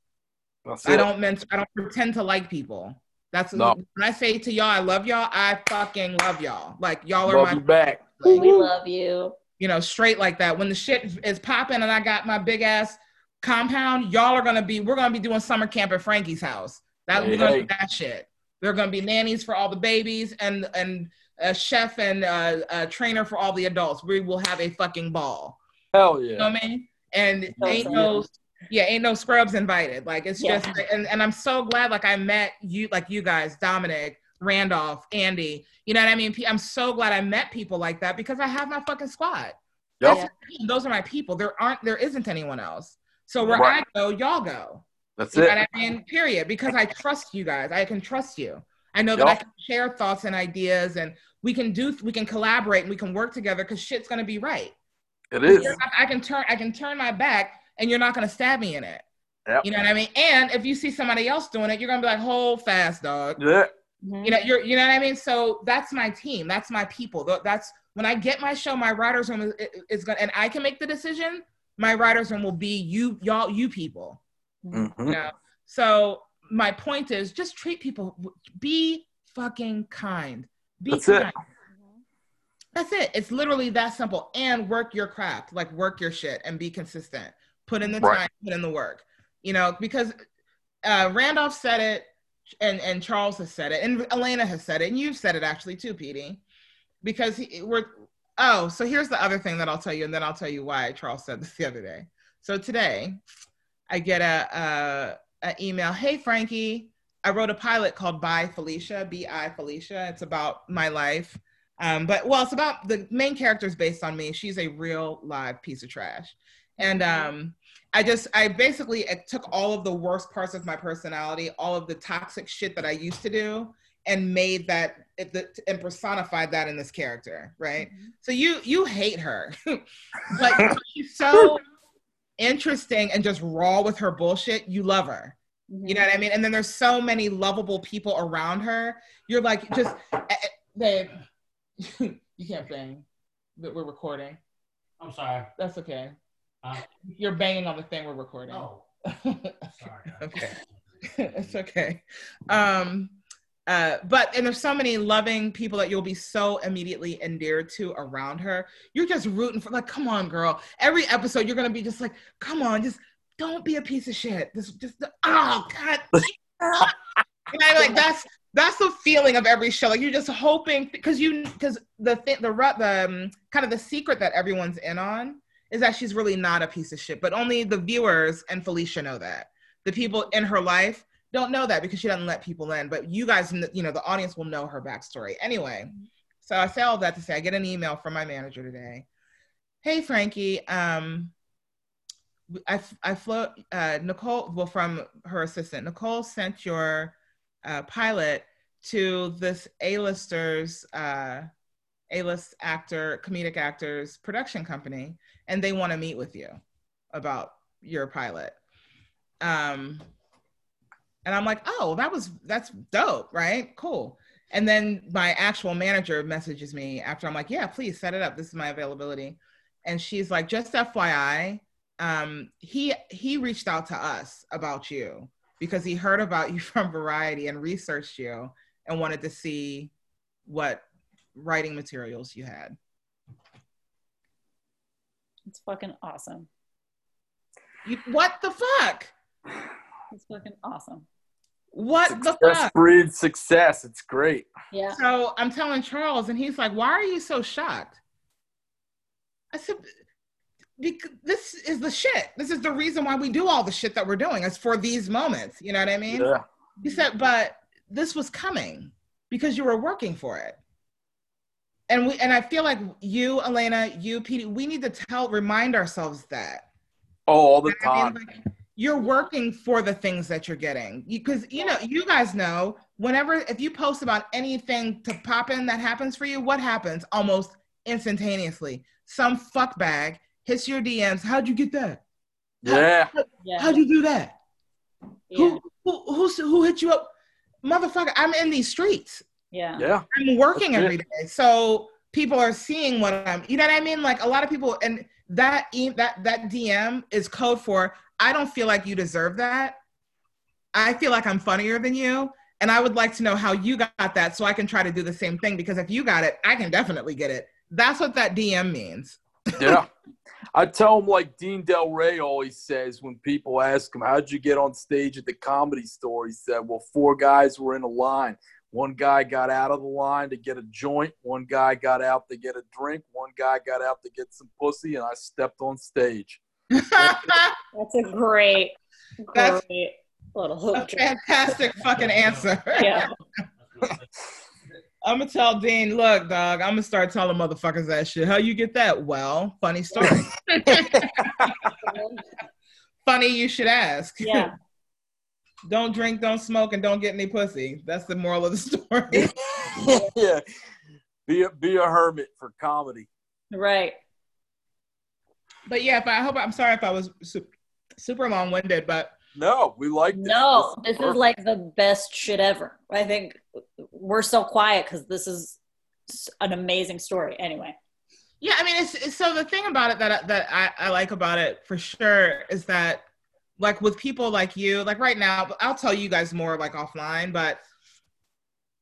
That's I it. don't meant I don't pretend to like people. That's No. when I say to y'all, I love y'all, I fucking love y'all. Like y'all are Love my you back. We love you. you know, straight like that. When the shit is popping and I got my big ass compound, y'all are gonna be, we're gonna be doing summer camp at Frankie's house. That Hey, we're gonna hey. do that shit. There are gonna be nannies for all the babies and and a chef and uh, a trainer for all the adults. We will have a fucking ball. Hell yeah! You know what I mean? And Awesome. ain't no yeah, ain't no scrubs invited. Like it's Yeah. just and, and I'm so glad like I met you like you guys, Dominic, Randolph, Andy. You know what I mean? I'm so glad I met people like that because I have my fucking squad. Yep. Yeah. Those are my people. There aren't there isn't anyone else. So where Right. I go, y'all go. That's You know it. what I mean? Period. Because I trust you guys. I can trust you. I know that I can share thoughts and ideas and we can do we can collaborate and we can work together because shit's gonna be right. It is. Not- I can turn I can turn my back and you're not gonna stab me in it. Yep. You know what I mean? And if you see somebody else doing it, you're gonna be like, hold fast, dog. Yeah. Mhm. You know, you're you know what I mean? So that's my team. That's my people. That's when I get my show, my writers room is, is gonna and I can make the decision, my writers room will be you, y'all, you people. Mhm. You know? So my point is just treat people be fucking kind. Be That's it. kind. That's it. It's literally that simple. And work your craft, like work your shit and be consistent. Put in the Right. time, put in the work. You know, because uh, Randolph said it, and and Charles has said it, and Elena has said it, and you've said it actually too, Petey. Because he, we're oh, so here's the other thing that I'll tell you, and then I'll tell you why Charles said this the other day. So today, I get a, a, a email. Hey Frankie, I wrote a pilot called By Felicia, B I Felicia. It's about my life. Um, but well, it's about the main character is based on me. She's a real live piece of trash. And um, I just, I basically took all of the worst parts of my personality, all of the toxic shit that I used to do, and made that and personified that in this character, right? So you you hate her, (laughs) like (laughs) she's so interesting and just raw with her bullshit. You love her. Mhm. You know what I mean? And then there's so many lovable people around her. You're like just (laughs) eh, eh, babe. (laughs) you can't bang. But we're recording. I'm sorry. That's okay. Huh? You're banging on the thing we're recording. Oh, (laughs) sorry. okay. it's okay. Um uh, but and there's so many loving people that you'll be so immediately endeared to around her. You're just rooting for like, come on, girl. Every episode, you're gonna be just like, come on, just don't be a piece of shit. This just oh god. and I like that's that's the feeling of every show. Like you're just hoping because you because the thing the the um, kind of the secret that everyone's in on is that she's really not a piece of shit. But only the viewers and Felicia know that. The people in her life don't know that because she doesn't let people in. But you guys, you know, the audience will know her backstory anyway. So I say all that to say I get an email from my manager today. Hey Frankie, um, I I float uh, Nicole well from her assistant. Nicole sent your uh, pilot to this A-listers uh, A-list actor, comedic actors production company, and they want to meet with you about your pilot. Um, and I'm like, oh, that was that's dope, right? Cool. And then my actual manager messages me after I'm like, yeah, please set it up. This is my availability. And she's like, just FYI, um, he he reached out to us about you because he heard about (laughs) you from Variety and researched you and wanted to see what writing materials you had. It's fucking awesome. You, what the fuck? It's fucking awesome. What the Success fuck? breeds success. It's great. Yeah. So I'm telling Charles, and he's like, "Why are you so shocked?" I said, "Because this is the shit. This is the reason why we do all the shit that we're doing. It's for these moments. You know what I mean?" Yeah. He said, "But this was coming because you were working for it." And we and I feel like you, Elena, you, Petey, we need to tell, remind ourselves that. Oh, all the I mean, time. like, you're working for the things that you're getting because you know you guys know whenever if you post about anything to pop in that happens for you what happens almost instantaneously some fuck bag hits your dms how'd you get that Yeah. Yeah. how'd you do that yeah. who, who who who hit you up motherfucker, I'm in these streets. Yeah. Yeah. I'm working That's it. every day. So people are seeing what I'm, you know what I mean? Like a lot of people, and that, e- that, that DM is code for, I don't feel like you deserve that. I feel like I'm funnier than you. And I would like to know how you got that so I can try to do the same thing because if you got it, I can definitely get it. That's what that DM means. (laughs) Yeah. I tell him like Dean Delray always says when people ask him, How'd you get on stage at the comedy store? He said, Well, four guys were in a line. One guy got out of the line to get a joint. One guy got out to get a drink. One guy got out to get some pussy, and I stepped on stage. (laughs) That's a great, That's- great little hook. joke. fantastic fucking answer. (laughs) Yeah. I'm gonna tell Dean, look, dog, I'm gonna start telling motherfuckers that shit. How you get that? Well, funny story. (laughs) funny you should ask. Yeah. don't drink, don't smoke, and don't get any pussy. That's the moral of the story. yeah. Be a, be a hermit for comedy. Right. But yeah, if I, I hope I'm sorry if I was su- super long winded, but No, we like this. No, this is like the best shit ever. I think we're so quiet because this is an amazing story. Anyway. Yeah, I mean, it's, it's so the thing about it that I- that I, I like about it for sure is that like with people like you, like right now, I'll tell you guys more like offline, but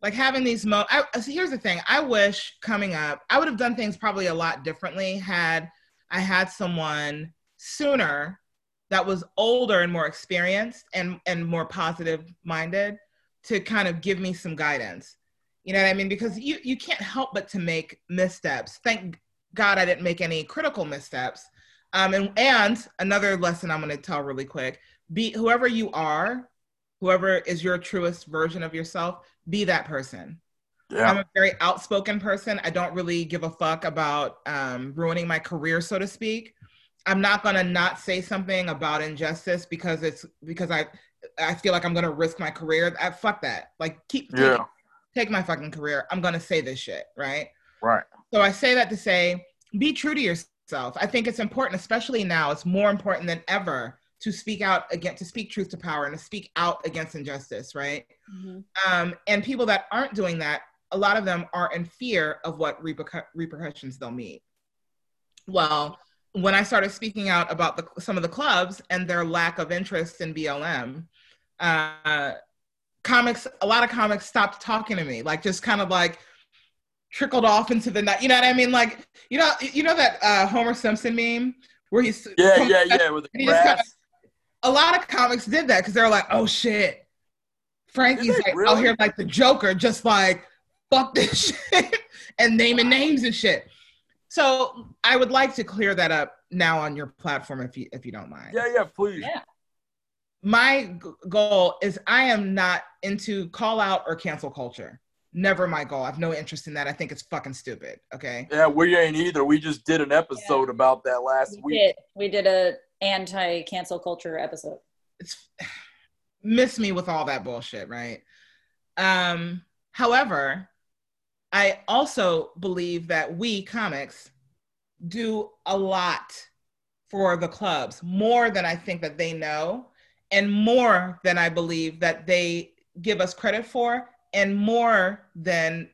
like having these mo. I, so here's the thing: I wish coming up, I would have done things probably a lot differently had I had someone sooner that was older and more experienced and and more positive minded to kind of give me some guidance. You know what I mean? Because you you can't help but to make missteps. Thank God I didn't make any critical missteps. Um, and and another lesson I'm going to tell really quick: be whoever you are, whoever is your truest version of yourself, be that person. I'm a very outspoken person. I don't really give a fuck about um, ruining my career, so to speak. I'm not gonna not say something about injustice because it's because I I feel like I'm gonna risk my career. I, fuck that. Like keep take, Yeah. take my fucking career. I'm gonna say this shit, right? Right. So I say that to say, be true to yourself. I think it's important, especially now. It's more important than ever to speak out against, to speak truth to power, and to speak out against injustice, right? Um, and people that aren't doing that, a lot of them are in fear of what repercu- repercussions they'll meet. Well, when I started speaking out about the, some of the clubs and their lack of interest in BLM, uh, comics, a lot of comics stopped talking to me, like just kind of like trickled off into the night. You know what I mean? Like, you know, you know that uh, Homer Simpson meme where he's Yeah, yeah, yeah. With the He just kinda- a lot of comics did that because they're like, oh shit. Frankie's like really? out here like the Joker, just like fuck this (laughs) shit and naming names and shit. So I would like to clear that up now on your platform if you if you don't mind. Yeah, yeah, please. Yeah. My g- goal is I am not into call out or cancel culture. Never my goal. I have no interest in that. I think it's fucking stupid. Okay. Yeah, we ain't either. We just did an episode about that last We week. did. We did a anti cancel culture episode. it's (sighs) miss me with all that bullshit, right? Um, however, I also believe that we comics do a lot for the clubs, more than I think that they know, and more than I believe that they give us credit for, and more than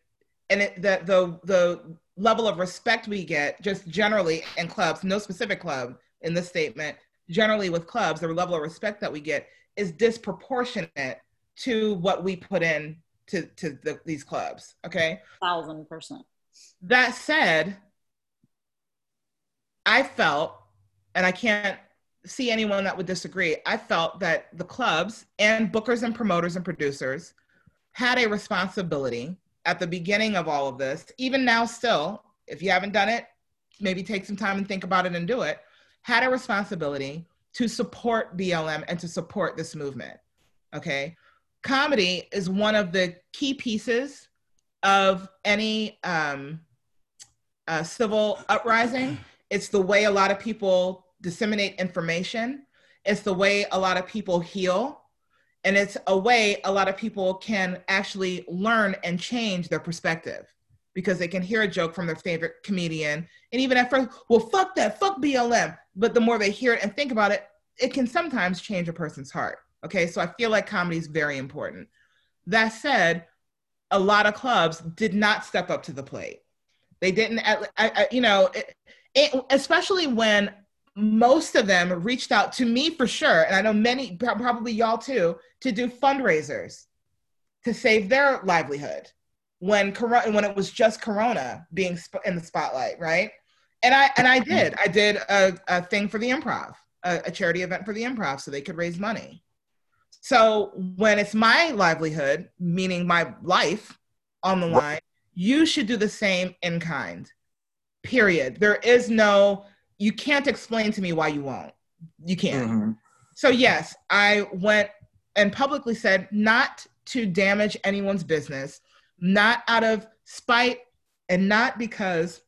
and it, that the the level of respect we get just generally in clubs, no specific club in this statement, generally with clubs, the level of respect that we get is disproportionate to what we put in to, to the, these clubs. Okay. Thousand percent. That said, I felt, and I can't see anyone that would disagree, I felt that the clubs and bookers and promoters and producers had a responsibility at the beginning of all of this, even now, still, if you haven't done it, maybe take some time and think about it and do it, had a responsibility to support BLM and to support this movement. Okay. Comedy is one of the key pieces of any um, uh, civil uprising. It's the way a lot of people disseminate information. It's the way a lot of people heal. And it's a way a lot of people can actually learn and change their perspective because they can hear a joke from their favorite comedian. And even at first, well, fuck that, fuck BLM. But the more they hear it and think about it, it can sometimes change a person's heart. Okay, so I feel like comedy is very important. That said, a lot of clubs did not step up to the plate. They didn't, I, I, you know, it, it, especially when most of them reached out to me for sure, and I know many, probably y'all too, to do fundraisers to save their livelihood when corona when it was just corona being sp- in the spotlight right and i and i mm-hmm. did i did a, a thing for the improv a, a charity event for the improv so they could raise money so when it's my livelihood meaning my life on the line you should do the same in kind period. There is no you can't explain to me why you won't. You can't. Mhm. so yes, I went and publicly said not to damage anyone's business, not out of spite and not because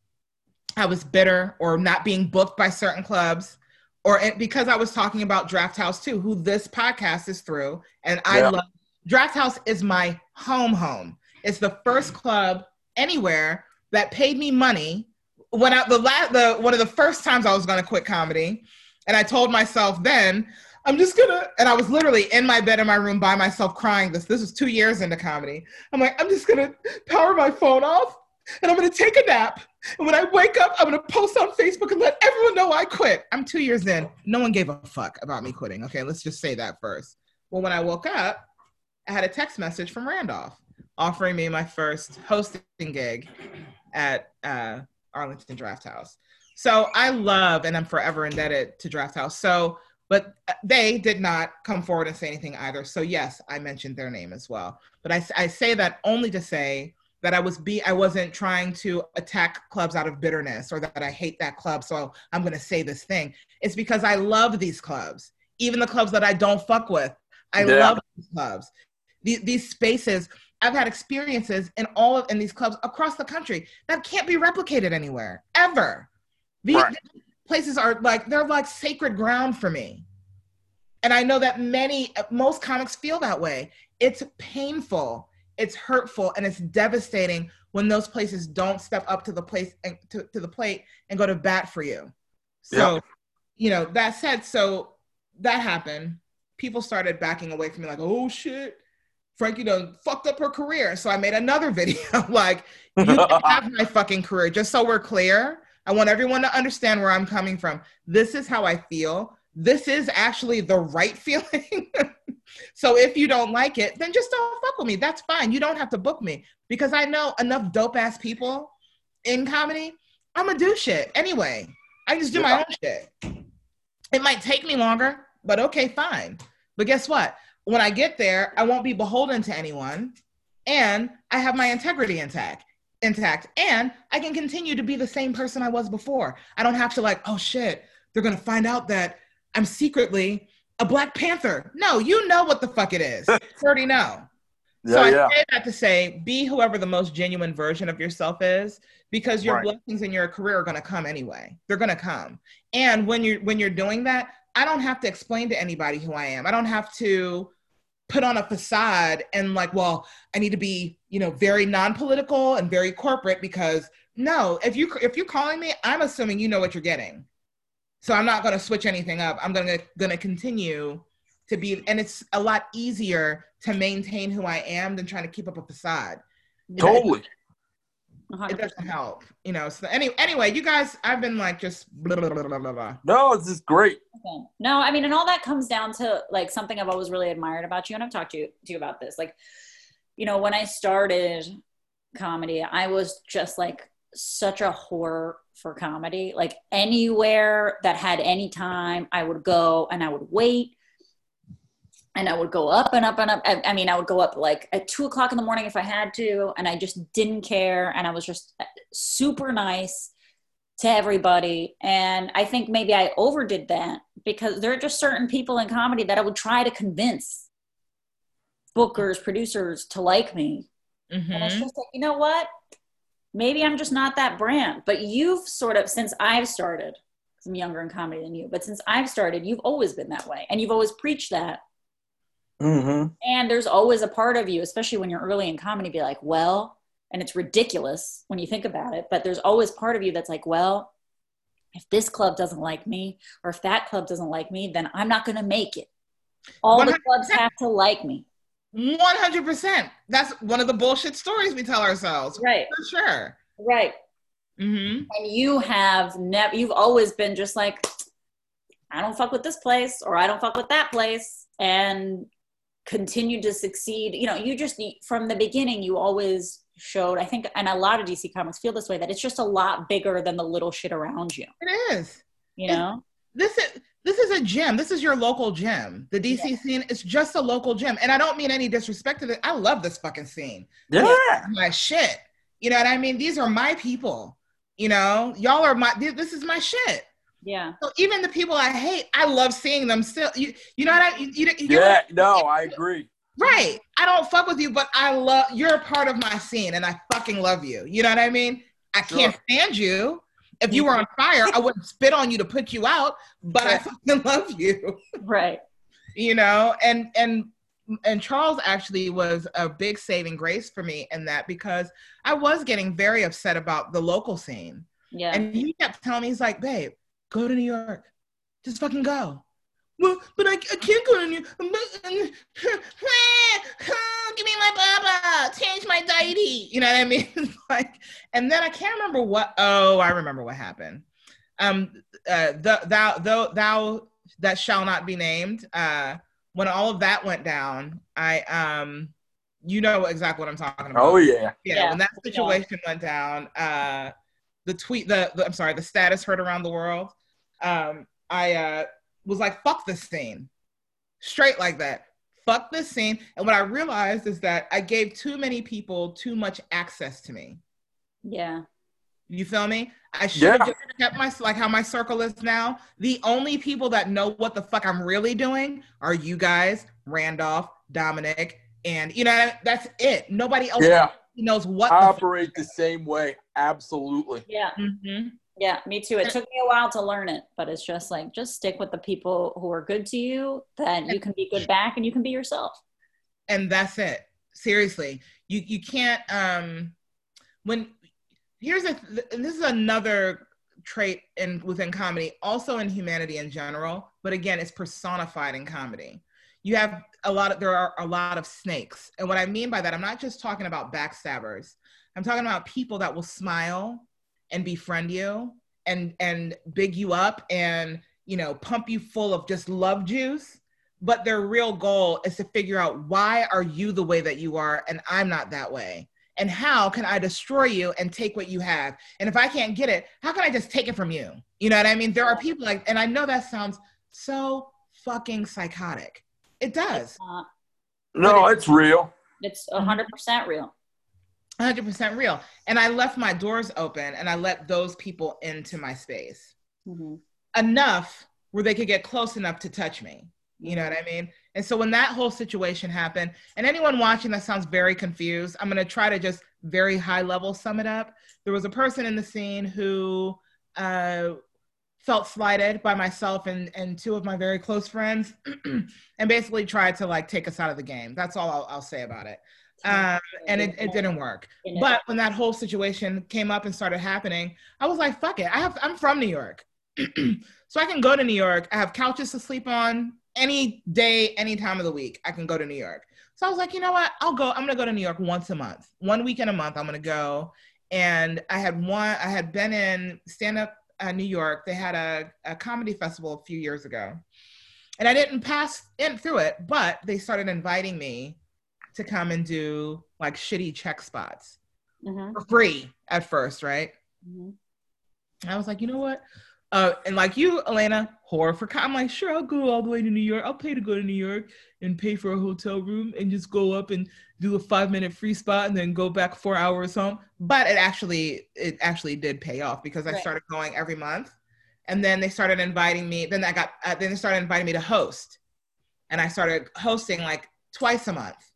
I was bitter or not being booked by certain clubs or because I was talking about Drafthouse too, who this podcast is through and I Yeah. love Drafthouse is my home home. It's the first mm-hmm. club anywhere that paid me money when I the la- the one of the first times I was going to quit comedy and I told myself then, I'm just gonna, and I was literally in my bed in my room by myself crying. This this was two years into comedy. I'm like, I'm just gonna power my phone off and I'm gonna take a nap. And when I wake up, I'm gonna post on Facebook and let everyone know I quit. I'm two years in. No one gave a fuck about me quitting. Okay, let's just say that first. Well, when I woke up, I had a text message from Randolph offering me my first hosting gig at uh, Arlington Drafthouse. So I love and I'm forever indebted to Drafthouse. So, but they did not come forward and say anything either. So yes, I mentioned their name as well. But I, I say that only to say that I was be I wasn't trying to attack clubs out of bitterness or that I hate that club. So I'm going to say this thing. It's because I love these clubs, even the clubs that I don't fuck with. I Yeah. love these clubs. These, these spaces. I've had experiences in all of in these clubs across the country that can't be replicated anywhere ever. These Right. places are like they're like sacred ground for me. And I know that many most comics feel that way. It's painful, it's hurtful, and it's devastating when those places don't step up to the place and to, to the plate and go to bat for you. So, Yeah. you know, that said, so that happened. People started backing away from me, like, oh shit, Frankie done fucked up her career. So I made another (laughs) video like, you (laughs) have my fucking career. Just so we're clear, I want everyone to understand where I'm coming from. This is how I feel. This is actually the right (laughs) feeling. so if you don't like it, then just don't fuck with me. That's fine. You don't have to book me because I know enough dope ass people in comedy. I'm gonna do shit anyway. I just do my own shit. It might take me longer, but okay, fine. But guess what? When I get there, I won't be beholden to anyone, and I have my integrity intact intact and i can continue to be the same person i was before i don't have to like oh shit they're gonna find out that i'm secretly a black panther. No you know what the fuck it is. (laughs) You already know. So i yeah. say that to say be whoever the most genuine version of yourself is because your Right. blessings in your career are gonna come anyway. They're gonna come. And when you're when you're doing that i don't have to explain to anybody who i am. I don't have to put on a facade and like well i need to be you know very non-political and very corporate because no if you if you're calling me i'm assuming you know what you're getting so i'm not going to switch anything up i'm going to going to continue to be and it's a lot easier to maintain who i am than trying to keep up a facade Totally. it doesn't help you know so any, anyway you guys i've been like just blah, blah, blah, blah, blah, blah. No, this is great. Okay. No, I mean, and all that comes down to like something I've always really admired about you, and I've talked to you, to you about this. Like, you know, when I started comedy, I was just like such a whore for comedy. Like anywhere that had any time, I would go and I would wait. And I would go up and up and up. I, I mean, I would go up like at two o'clock in the morning if I had to, and I just didn't care. And I was just uh, super nice to everybody. And I think maybe I overdid that because there are just certain people in comedy that I would try to convince bookers, producers to like me. And it's Mhm. just like, you know what? Maybe I'm just not that brand. But you've sort of, since I've started, 'cause I'm younger in comedy than you, but since I've started, you've always been that way. And you've always preached that. Mm-hmm. And there's always a part of you, especially when you're early in comedy, be like, well, and it's ridiculous when you think about it, but there's always part of you that's like, well, if this club doesn't like me, or if that club doesn't like me, then I'm not going to make it. All the clubs have to like me. 100%. That's one of the bullshit stories we tell ourselves. Right. For sure. Right. Mm-hmm. And you have never, you've always been just like, I don't fuck with this place or I don't fuck with that place and continue to succeed. You know, you just, from the beginning, you always showed, I think, and a lot of DC comics feel this way, that it's just a lot bigger than the little shit around you. It is. You know? This is this is a gym. This is your local gym. The DC yeah. scene is just a local gym. And I don't mean any disrespect to it. I love this fucking scene. Yeah. My shit. You know what I mean? These are my people. You know, y'all are my this is my shit. Yeah. So even the people I hate, I love seeing them still. You, you know what I? You, you, you yeah. no, I agree. Right. I don't fuck with you, but I love you're a part of my scene, and I fucking love you. You know what I mean? I sure. can't stand you. If you were on fire, I wouldn't spit on you to put you out, but I fucking (laughs) love you. Right. You know, and and and Charles actually was a big saving grace for me in that because I was getting very upset about the local scene. Yeah. And he kept telling me, he's like, babe, go to New York. Just fucking go. Well, but I, I can't go to New York. Give me my baba. Change my deity. You know what I mean? (laughs) like, and then I can't remember what. Oh, I remember what happened. Um, uh, the, thou, thou, thou that shall not be named. Uh, when all of that went down, I um you know exactly what I'm talking about. Oh yeah. Yeah, yeah. when that situation yeah. went down, uh the tweet the, the, I'm sorry, the status heard around the world. Um I uh was like fuck this scene. Straight like that. Fuck this scene. And what I realized is that I gave too many people too much access to me. Yeah. You feel me? I should have yeah. just kept my like how my circle is now. The only people that know what the fuck I'm really doing are you guys, Randolph, Dominic, and you know that's it. Nobody else yeah. knows what. I operate the same way. Absolutely. Yeah. Mm-hmm. Yeah, me too. It took me a while to learn it, but it's just like just stick with the people who are good to you. Then you can be good back, and you can be yourself. And that's it. Seriously, you you can't um when here's a and this is another trait in within comedy, also in humanity in general, but again, it's personified in comedy. You have a lot of there are a lot of snakes. And what I mean by that, I'm not just talking about backstabbers. I'm talking about people that will smile and befriend you and and big you up and you know pump you full of just love juice but their real goal is to figure out why are you the way that you are and i'm not that way and how can I destroy you and take what you have? And if I can't get it, how can I just take it from you? You know what I mean? There are people like, and I know that sounds so fucking psychotic. It does. no, it's, it's, real. It's a hundred percent real. 100% real. And I left my doors open and I let those people into my space mm-hmm. enough where they could get close enough to touch me. You know what I mean? And so when that whole situation happened, and anyone watching that sounds very confused, I'm going to try to just very high level sum it up. There was a person in the scene who uh, felt slighted by myself and, and two of my very close friends (clears throat) and basically tried to like take us out of the game. That's all I'll, I'll say about it. Um, and it, it didn't work. But when that whole situation came up and started happening, I was like, fuck it. I have, I'm from New York. (clears throat) so I can go to New York. I have couches to sleep on any day, any time of the week, I can go to New York. So I was like, you know what? I'll go. I'm gonna go to New York once a month, one week in a month. I'm gonna go. And I had one. I had been in stand up uh, New York. They had a, a comedy festival a few years ago, and I didn't pass in through it. But they started inviting me to come and do like shitty check spots mm-hmm. for free at first, right? Mm-hmm. I was like, you know what? Uh, and like you, Elena, horror for I'm like, sure, I'll go all the way to New York. I'll pay to go to New York and pay for a hotel room and just go up and do a five minute free spot and then go back four hours home. But it actually, it actually did pay off because I right. started going every month, and then they started inviting me. Then I got, uh, then they started inviting me to host, and I started hosting like twice a month.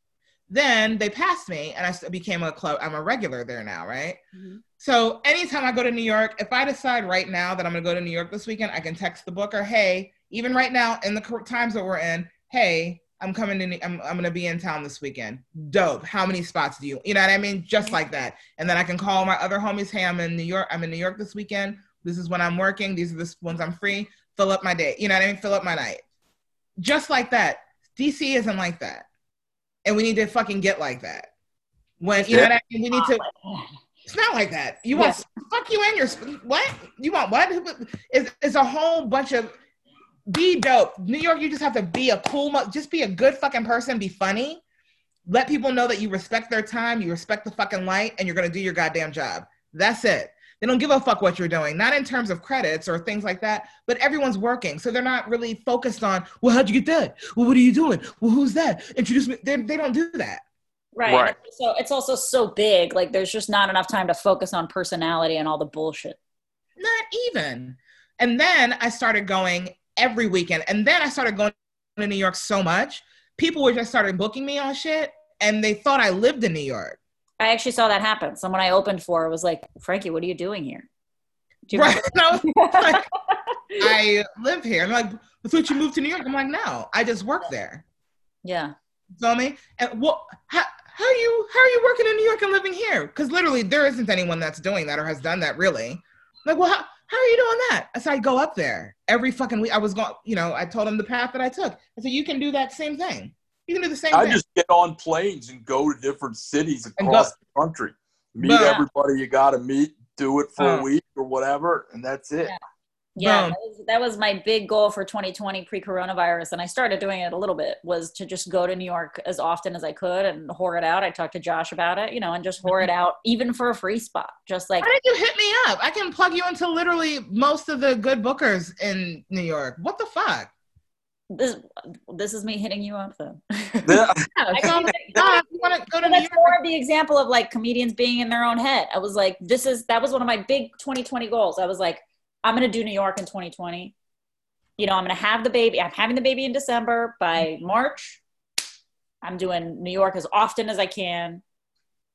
Then they passed me, and I became a club. I'm a regular there now, right? Mm-hmm. So anytime I go to New York, if I decide right now that I'm going to go to New York this weekend, I can text the booker, hey, even right now in the times that we're in, hey, I'm coming in. I'm, I'm going to be in town this weekend. Dope. How many spots do you, you know what I mean? Just like that. And then I can call my other homies, hey, I'm in New York. I'm in New York this weekend. This is when I'm working. These are the ones I'm free. Fill up my day. You know what I mean? Fill up my night. Just like that. DC isn't like that. And we need to fucking get like that. When you know what I mean, we need to. It's not like that. You want fuck you and your what? You want what? It's, it's a whole bunch of be dope. New York, you just have to be a cool, mo- just be a good fucking person, be funny. Let people know that you respect their time, you respect the fucking light, and you're gonna do your goddamn job. That's it. They don't give a fuck what you're doing, not in terms of credits or things like that, but everyone's working. So they're not really focused on, well, how'd you get that? Well, what are you doing? Well, who's that? Introduce me. They, they don't do that. Right. Right. So it's also so big. Like there's just not enough time to focus on personality and all the bullshit. Not even. And then I started going every weekend. And then I started going to New York so much. People were just started booking me on shit and they thought I lived in New York. I actually saw that happen. Someone I opened for was like, Frankie, what are you doing here? Do you Right. (laughs) I like, (laughs) I live here. I'm like, thought you moved to New York. I'm like, no, I just work there. Yeah. You feel me? And what how how are you how are you working in New York and living here? Because literally there isn't anyone that's doing that or has done that really. Like, well, how, how are you doing that? I said I go up there every fucking week. I was going, you know, I told him the path that I took. I said, you can do that same thing. You can do the same I thing. just get on planes and go to different cities And across the country. Meet Boom. everybody you got to meet, do it for a week or whatever, and that's it. Yeah. Yeah, that was, that was my big goal for 2020 pre-coronavirus, and I started doing it a little bit. Was to just go to New York as often as I could and whore it out. I talked to Josh about it, you know, and just whore it mm-hmm. out, even for a free spot. Just like Why did you hit me up? I can plug you into literally most of the good bookers in New York. What the fuck? This. This is me hitting you up, though. (laughs) Yeah. (laughs) Yeah, I so, mean, you want to go to But New that's more of the example of like comedians being in their own head. I was like, this is that was one of my big 2020 goals. I was like, I'm gonna do New York in 2020. You know, I'm gonna have the baby. I'm having the baby in December. By March, I'm doing New York as often as I can.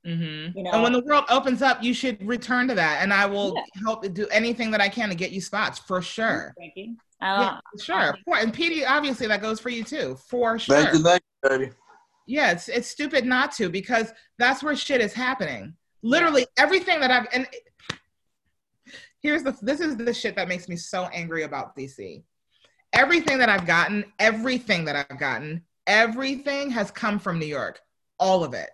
Mm-hmm. You know. and when the world opens up, you should return to that, and I will Yeah. help do anything that I can to get you spots for sure. Thank you. Uh, for sure. For, and Petey, obviously, that goes for you too, for sure. Thank you, thank you, baby. Yeah, it's it's stupid not to because that's where shit is happening. Literally everything that I've and here's the this is the shit that makes me so angry about DC. Everything that I've gotten, everything that I've gotten, everything has come from New York. All of it.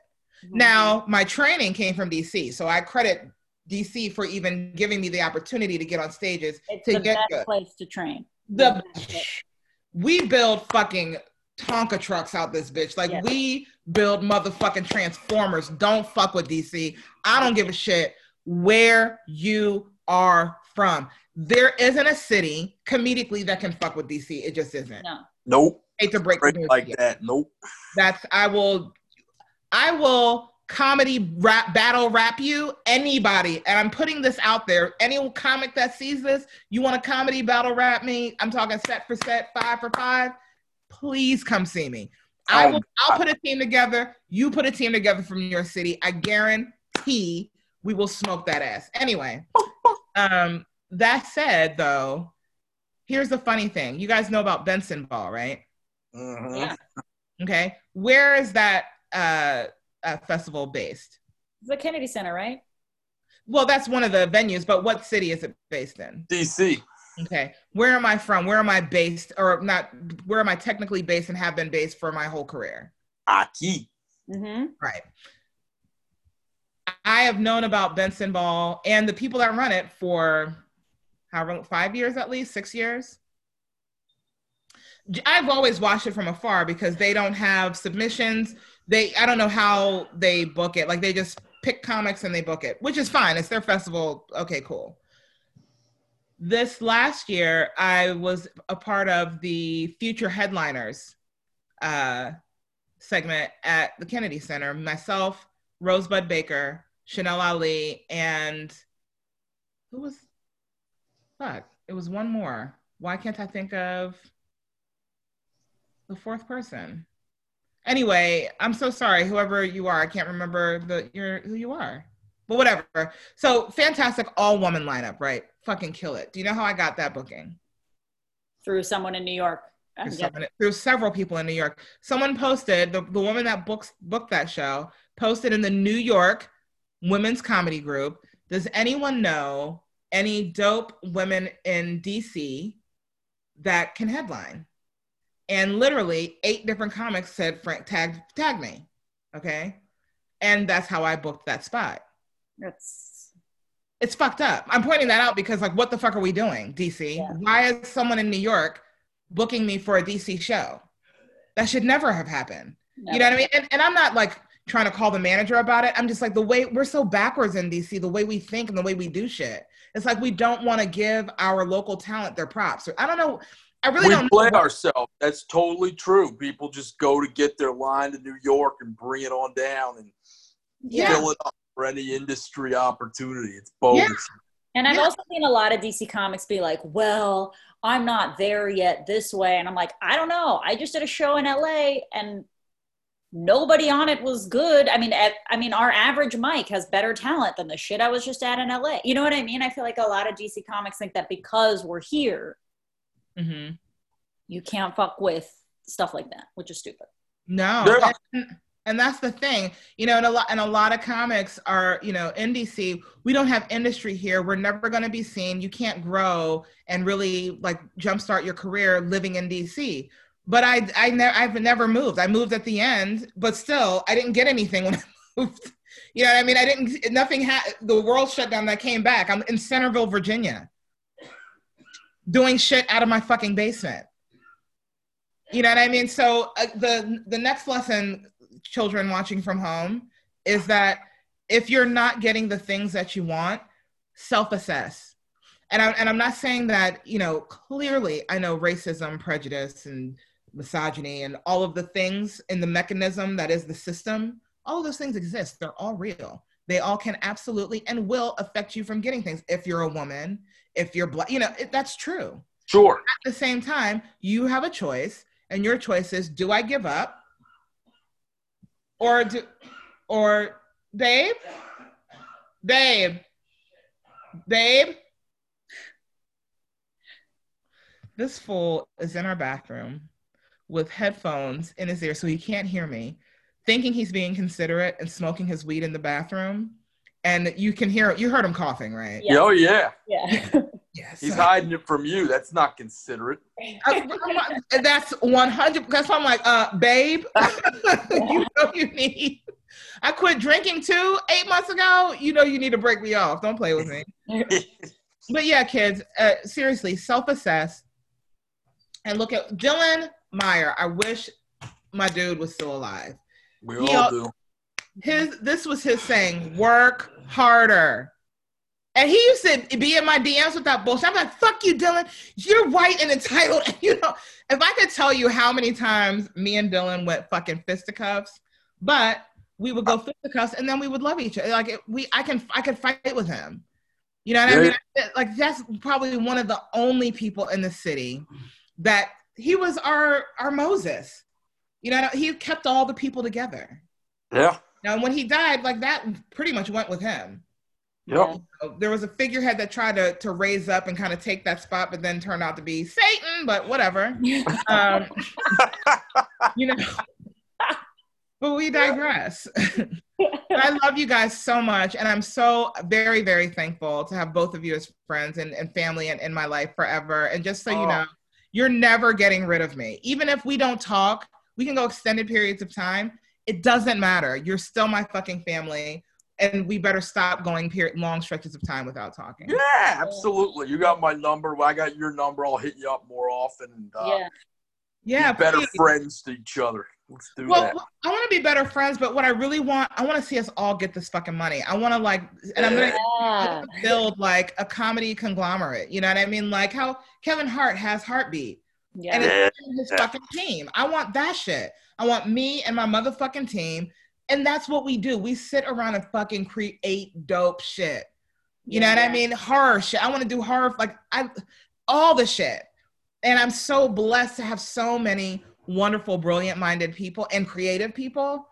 Mm-hmm. Now, my training came from DC, so I credit DC for even giving me the opportunity to get on stages it's to the get best good. place to train. The we build fucking Tonka trucks out this bitch. Like Yes. we build motherfucking transformers. Don't fuck with DC. I don't give a shit where you are from. There isn't a city comedically that can fuck with DC. It just isn't. No. Nope. Hate to break the news like to that. Nope. That's I will I will comedy rap battle rap you anybody. And I'm putting this out there. Any comic that sees this you want to comedy battle rap me? I'm talking set for set five for five. Please come see me. I Oh, will I'll put a team together. You put a team together from your city. I guarantee we will smoke that ass. Anyway (laughs) um that said though here's the funny thing. You guys know about Bentzen Ball right? Mhm. Yeah. Okay. Where is that uh, uh, festival based? The Kennedy Center, right? Well, that's one of the venues, but what city is it based in? DC. Okay. Where am I from? Where am I based? Or not, where am I technically based and have been based for my whole career? Aki. Mm-hmm. Right. I have known about Bentzen Ball and the people that run it for however five years at least, six years. I've always watched it from afar because they don't have submissions. They I don't know how they book it. Like they just pick comics and they book it, which is fine. It's their festival. Okay, cool. This last year, I was a part of the Future Headliners uh, segment at the Kennedy Center. Myself, Rosebud Baker, Chanel Ali, and who was fuck? It was one more. Why can't I think of the fourth person? Anyway, I'm so sorry, whoever you are. I can't remember the your who you are. But whatever. So fantastic all woman lineup, right? Fucking kill it. Do you know how I got that booking? Through someone in New York. Through, someone- through several people in New York. Someone posted the, the woman that books booked that show posted in the New York women's comedy group. Does anyone know any dope women in DC that can headline? And literally eight different comics said Frank tag tag me. Okay. And that's how I booked that spot. That's It's fucked up. I'm pointing that out because like what the fuck are we doing, DC? Yeah. Why is someone in New York booking me for a DC show? That should never have happened. You know what I mean? And, and I'm not like trying to call the manager about it. I'm just like the way we're so backwards in DC, the way we think and the way we do shit. It's like we don't want to give our local talent their props. I don't know. I really we don't play know. ourselves. That's totally true. People just go to get their line to New York and bring it on down and Yeah. fill it up for any industry opportunity. It's bogus. And I've Yeah. also seen a lot of DC comics be like, well, I'm not there yet this way. And I'm like, I don't know. I just did a show in LA and nobody on it was good. I mean, ev- I mean, our average mic has better talent than the shit I was just at in LA. You know what I mean? I feel like a lot of DC comics think that because we're here, Mhm. you can't fuck with stuff like that, which is stupid. No. And, and that's the thing, you know, and a lot and a lot of comics are, you know, in DC, we don't have industry here. We're never gonna be seen. You can't grow and really like jumpstart your career living in DC. But I I never I've never moved. I moved at the end, but still I didn't get anything when I (laughs) moved. You know what I mean? I didn't nothing had the world shut down. I came back. I'm in Centreville, Virginia. Doing shit out of my fucking basement. You know what I mean? So uh, the the next lesson, children watching from home, is that if you're not getting the things that you want, self-assess. And I'm and I'm not saying that you know clearly. I know racism, prejudice, and misogyny, and all of the things in the mechanism that is the system. All those things exist. They're all real. They all can absolutely and will affect you from getting things. If you're a woman, if you're black, you know it, that's true Sure. at the same time, you have a choice, and your choice is: do I give up, or do, or babe, babe, babe? This fool is in our bathroom with headphones in his ear, so he can't hear me, thinking he's being considerate and smoking his weed in the bathroom. And you can hear you heard him coughing, right? Yeah. Oh yeah. Yeah. Yes. (laughs) He's hiding it from you. That's not considerate. I- that's 100 that's why i'm like uh babe (laughs) you know you need i quit drinking too eight months ago you know you need to break me off don't play with me (laughs) but yeah kids uh, seriously self-assess and look at dylan meyer i wish my dude was still alive we He all do. His this was his saying work harder and he used to be in my DMs with that bullshit. I'm like, fuck you, Dylan. You're white and entitled. (laughs) And you know, if I could tell you how many times me and Dylan went fucking fisticuffs, but we would go fisticuffs and then we would love each other. Like it, we, I can, I could fight with him. You know what I mean? Like that's probably one of the only people in the city that he was our our Moses. You know, he kept all the people together. Yeah. Now, when he died, like that pretty much went with him. Yep. There was a figurehead that tried to, to raise up and kind of take that spot, but then turned out to be Satan, but whatever. (laughs) Um, you know, but we digress. I love you guys so much, and I'm so very, very thankful to have both of you as friends and, and family in, in my life forever. And just so you Oh. know, you're never getting rid of me. Even if we don't talk, we can go extended periods of time. It doesn't matter. You're still my fucking family, and we better stop going period long stretches of time without talking. Yeah, absolutely. You got my number. I got your number. I'll hit you up more often. And, uh, yeah. Yeah, be better please. friends to each other. Let's do Well, that. I want to be better friends, but what I really want, I want to see us all get this fucking money. I want to like, and I'm gonna Yeah. build like a comedy conglomerate. You know what I mean? Like how Kevin Hart has HartBeat and Yeah. Yeah. it's his fucking team. I want that shit. I want me and my motherfucking team, and that's what we do. We sit around and fucking create dope shit. You know what I mean? Horror shit. I want to do horror, like I, all the shit. And I'm so blessed to have so many wonderful, brilliant-minded people and creative people.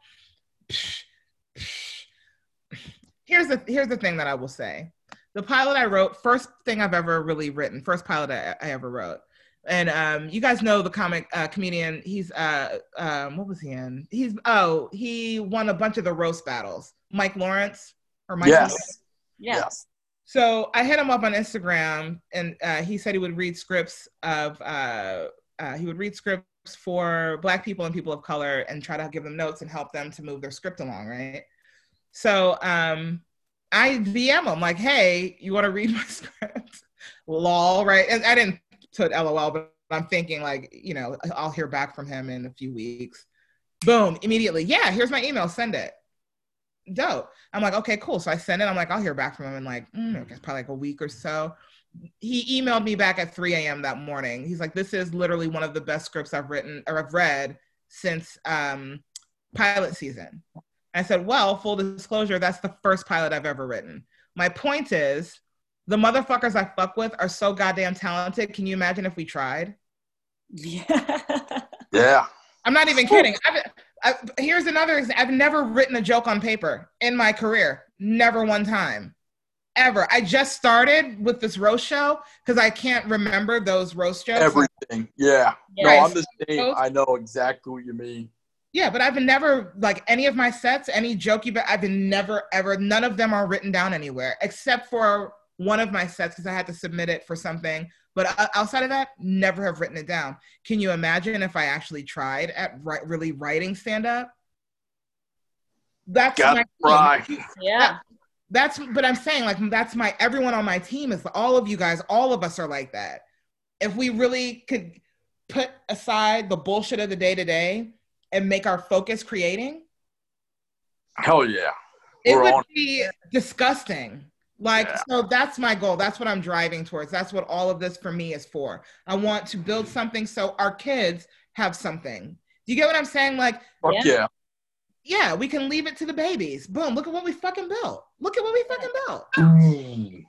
Here's the here's the thing that I will say. The pilot I wrote, first thing I've ever really written, first pilot I, I ever wrote. And um, you guys know the comic uh, comedian. He's uh, um, what was he in? He's oh, he won a bunch of the roast battles. Mike Lawrence or Mike. Lawrence? Yes. Yes. So I hit him up on Instagram, and uh, he said he would read scripts of uh, uh, he would read scripts for Black people and people of color and try to give them notes and help them to move their script along, right? So um, I DM them like, "Hey, you want to read my (laughs) script?" Lol, right? And I didn't put LOL, but I'm thinking like, you know, I'll hear back from him in a few weeks. Boom, immediately. Yeah, here's my email. Send it. Dope. I'm like, okay, cool. So I send it. I'm like, I'll hear back from him in like, mm, I guess probably like a week or so he emailed me back at 3 a.m. that morning. He's like, "This is literally one of the best scripts I've written or I've read since um, pilot season." I said, "Well, full disclosure, that's the first pilot I've ever written." My point is, the motherfuckers I fuck with are so goddamn talented. Can you imagine if we tried? Yeah. (laughs) Yeah. I'm not even kidding. I've, I, here's another. I've never written a joke on paper in my career. Never one time ever. I just started with this roast show because I can't remember those roast jokes. Everything. Yeah. Yeah. No, I'm the same. I know exactly what you mean. Yeah, but I've never like any of my sets, any joke you but I've been never ever. None of them are written down anywhere except for one of my sets because I had to submit it for something. But uh, outside of that, never have written it down. Can you imagine if I actually tried at ri- really writing stand up? That's Gotta my try. (laughs) yeah. that's but i'm saying like that's my everyone on my team is all of you guys all of us are like that if we really could put aside the bullshit of the day to day and make our focus creating Hell yeah. it We're would on. be disgusting like Yeah. so that's my goal that's what i'm driving towards that's what all of this for me is for i want to build mm-hmm. something so our kids have something do you get what i'm saying like Fuck Yeah. yeah. yeah we can leave it to the babies boom look at what we fucking built look at what we fucking built Ooh.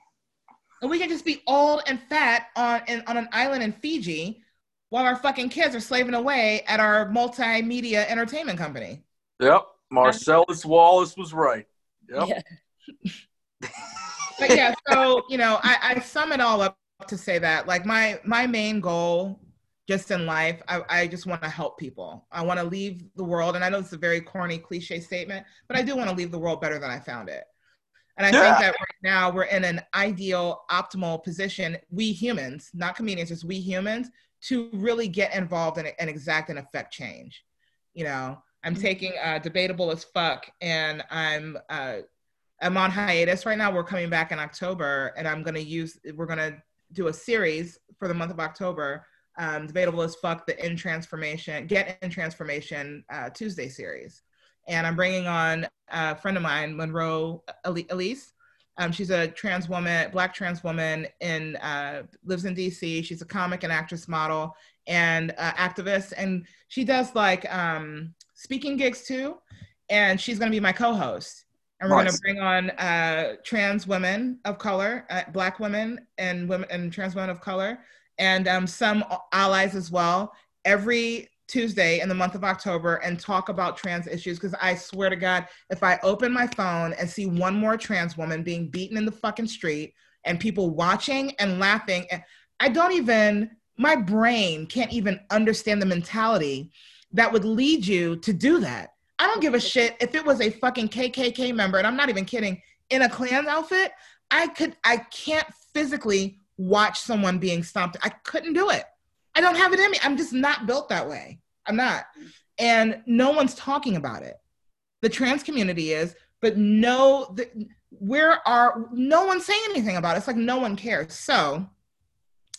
And we can just be old and fat on in, on an island in Fiji while our fucking kids are slaving away at our multimedia entertainment company. Yep. Marcellus Wallace was right. Yep. Yeah. (laughs) But yeah, so you know, I, I sum it all up to say that like my my main goal just in life, I, I just want to help people. I want to leave the world, and I know it's a very corny cliche statement, but I do want to leave the world better than I found it. And I Yeah. think that right now we're in an ideal, optimal position, we humans, not comedians, just we humans, to really get involved and, and exact and affect change. You know, I'm taking uh, debatable as fuck, and I'm uh, I'm on hiatus right now. We're coming back in October, and I'm gonna use we're gonna do a series for the month of October. Um, debatable as fuck, the in transformation, get in transformation uh, Tuesday series, and I'm bringing on a friend of mine, Monroe Elise. Um, she's a trans woman, black trans woman, in uh, lives in DC. She's a comic and actress, model, and uh, activist, and she does like um, speaking gigs too. And she's gonna be my co-host and we're Nice. going to bring on uh, trans women of color, uh, black women and women and trans women of color, and um, some allies as well. Every Tuesday in the month of October, and talk about trans issues. Because I swear to God, if I open my phone and see one more trans woman being beaten in the fucking street, and people watching and laughing, and I don't even. My brain can't even understand the mentality that would lead you to do that. I don't give a shit if it was a fucking KKK member, and I'm not even kidding, in a Klan outfit. I could, I can't physically watch someone being stomped. I couldn't do it. I don't have it in me. I'm just not built that way. I'm not. And no one's talking about it. The trans community is, but no, the, where are, no one's saying anything about it. It's like no one cares. So,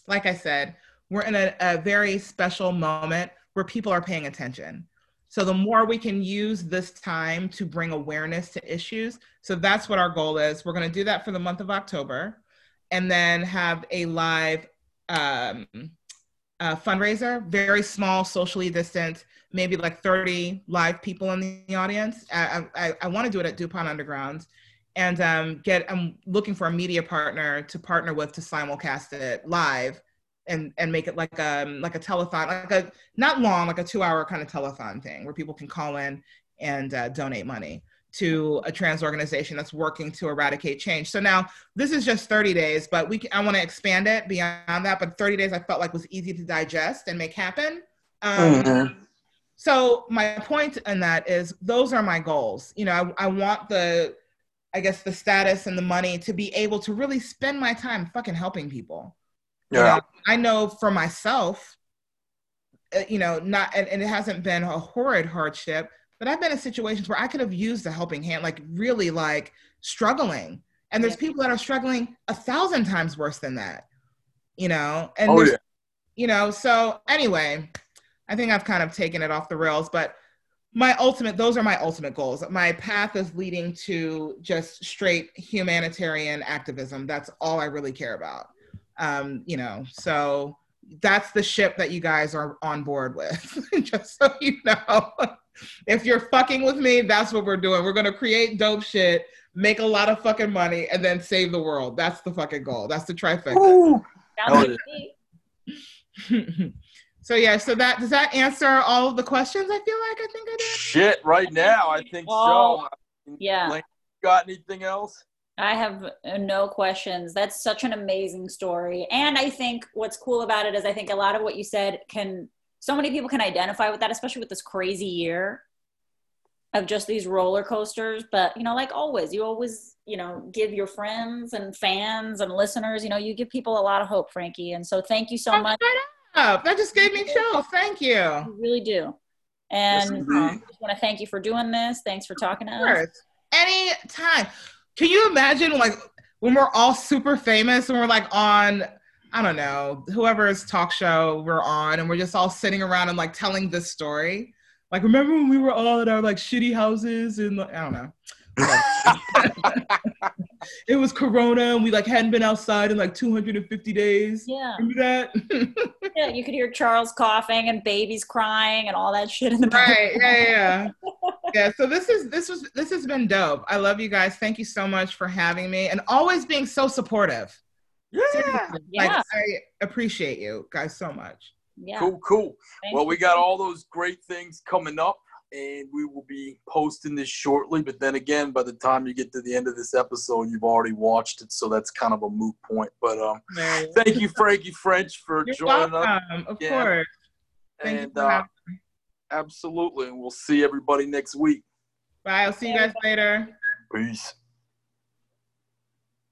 like I said, we're in a, a very special moment where people are paying attention. So the more we can use this time to bring awareness to issues, so that's what our goal is. We're going to do that for the month of October, and then have a live um, uh, fundraiser, very small, socially distant, maybe like 30 live people in the audience. I, I, I want to do it at DuPont Underground, and um, get. I'm looking for a media partner to partner with to simulcast it live and and make it like a like a telethon like a not long like a two hour kind of telethon thing where people can call in and uh, donate money to a trans organization that's working to eradicate change. So now this is just 30 days but we can, i want to expand it beyond that but 30 days i felt like was easy to digest and make happen. Um, Mhm. so my point in that is those are my goals. You know I, I want the i guess the status and the money to be able to really spend my time fucking helping people you Yeah. know, I know for myself, uh, you know, not and, and it hasn't been a horrid hardship, but I've been in situations where I could have used a helping hand, like really like struggling. And there's Yeah. people that are struggling a thousand times worse than that, you know. And Oh yeah. you know so anyway i think i've kind of taken it off the rails but my ultimate those are my ultimate goals my path is leading to just straight humanitarian activism that's all i really care about um you know so that's the ship that you guys are on board with (laughs) just so you know (laughs) if you're fucking with me that's what we're doing we're going to create dope shit make a lot of fucking money and then save the world that's the fucking goal that's the trifecta Woo. Sounds Hell like yeah. me. so yeah, so that does that answer all of the questions? I feel like I think I did. Shit, right now I think Well, so. yeah. Lane, got anything else? I have uh, no questions. That's such an amazing story. And I think what's cool about it is I think a lot of what you said can, so many people can identify with that, especially with this crazy year of just these roller coasters. But, you know, like always, you always, you know, give your friends and fans and listeners, you know, you give people a lot of hope, Frankie. And so thank you so much. up. That just gave me chills. Thank you. You really do. And I just want to thank you for doing this. Thanks for talking to us. Any Anytime. Can you imagine like when we're all super famous and we're like on I don't know, whoever's talk show we're on and we're just all sitting around and like telling this story. Like remember when we were all at our like shitty houses and like, I don't know. (laughs) (laughs) it was corona and we like hadn't been outside in like 250 days. Yeah. Remember that? (laughs) Yeah, you could hear Charles coughing and babies crying and all that shit in the right background. yeah yeah yeah. (laughs) yeah so this is this was this has been dope i love you guys thank you so much for having me and always being so supportive Yeah. Seriously, Yeah. like, i appreciate you guys so much Yeah. Cool, cool. thank Well, you. we got all those great things coming up, and we will be posting this shortly. But then again, by the time you get to the end of this episode, you've already watched it, so that's kind of a moot point. But um, thank you, Frankie French, for you're joining us. welcome of Yeah. course thank you And for uh, absolutely, and we'll see everybody next week. bye i'll see you guys later Peace.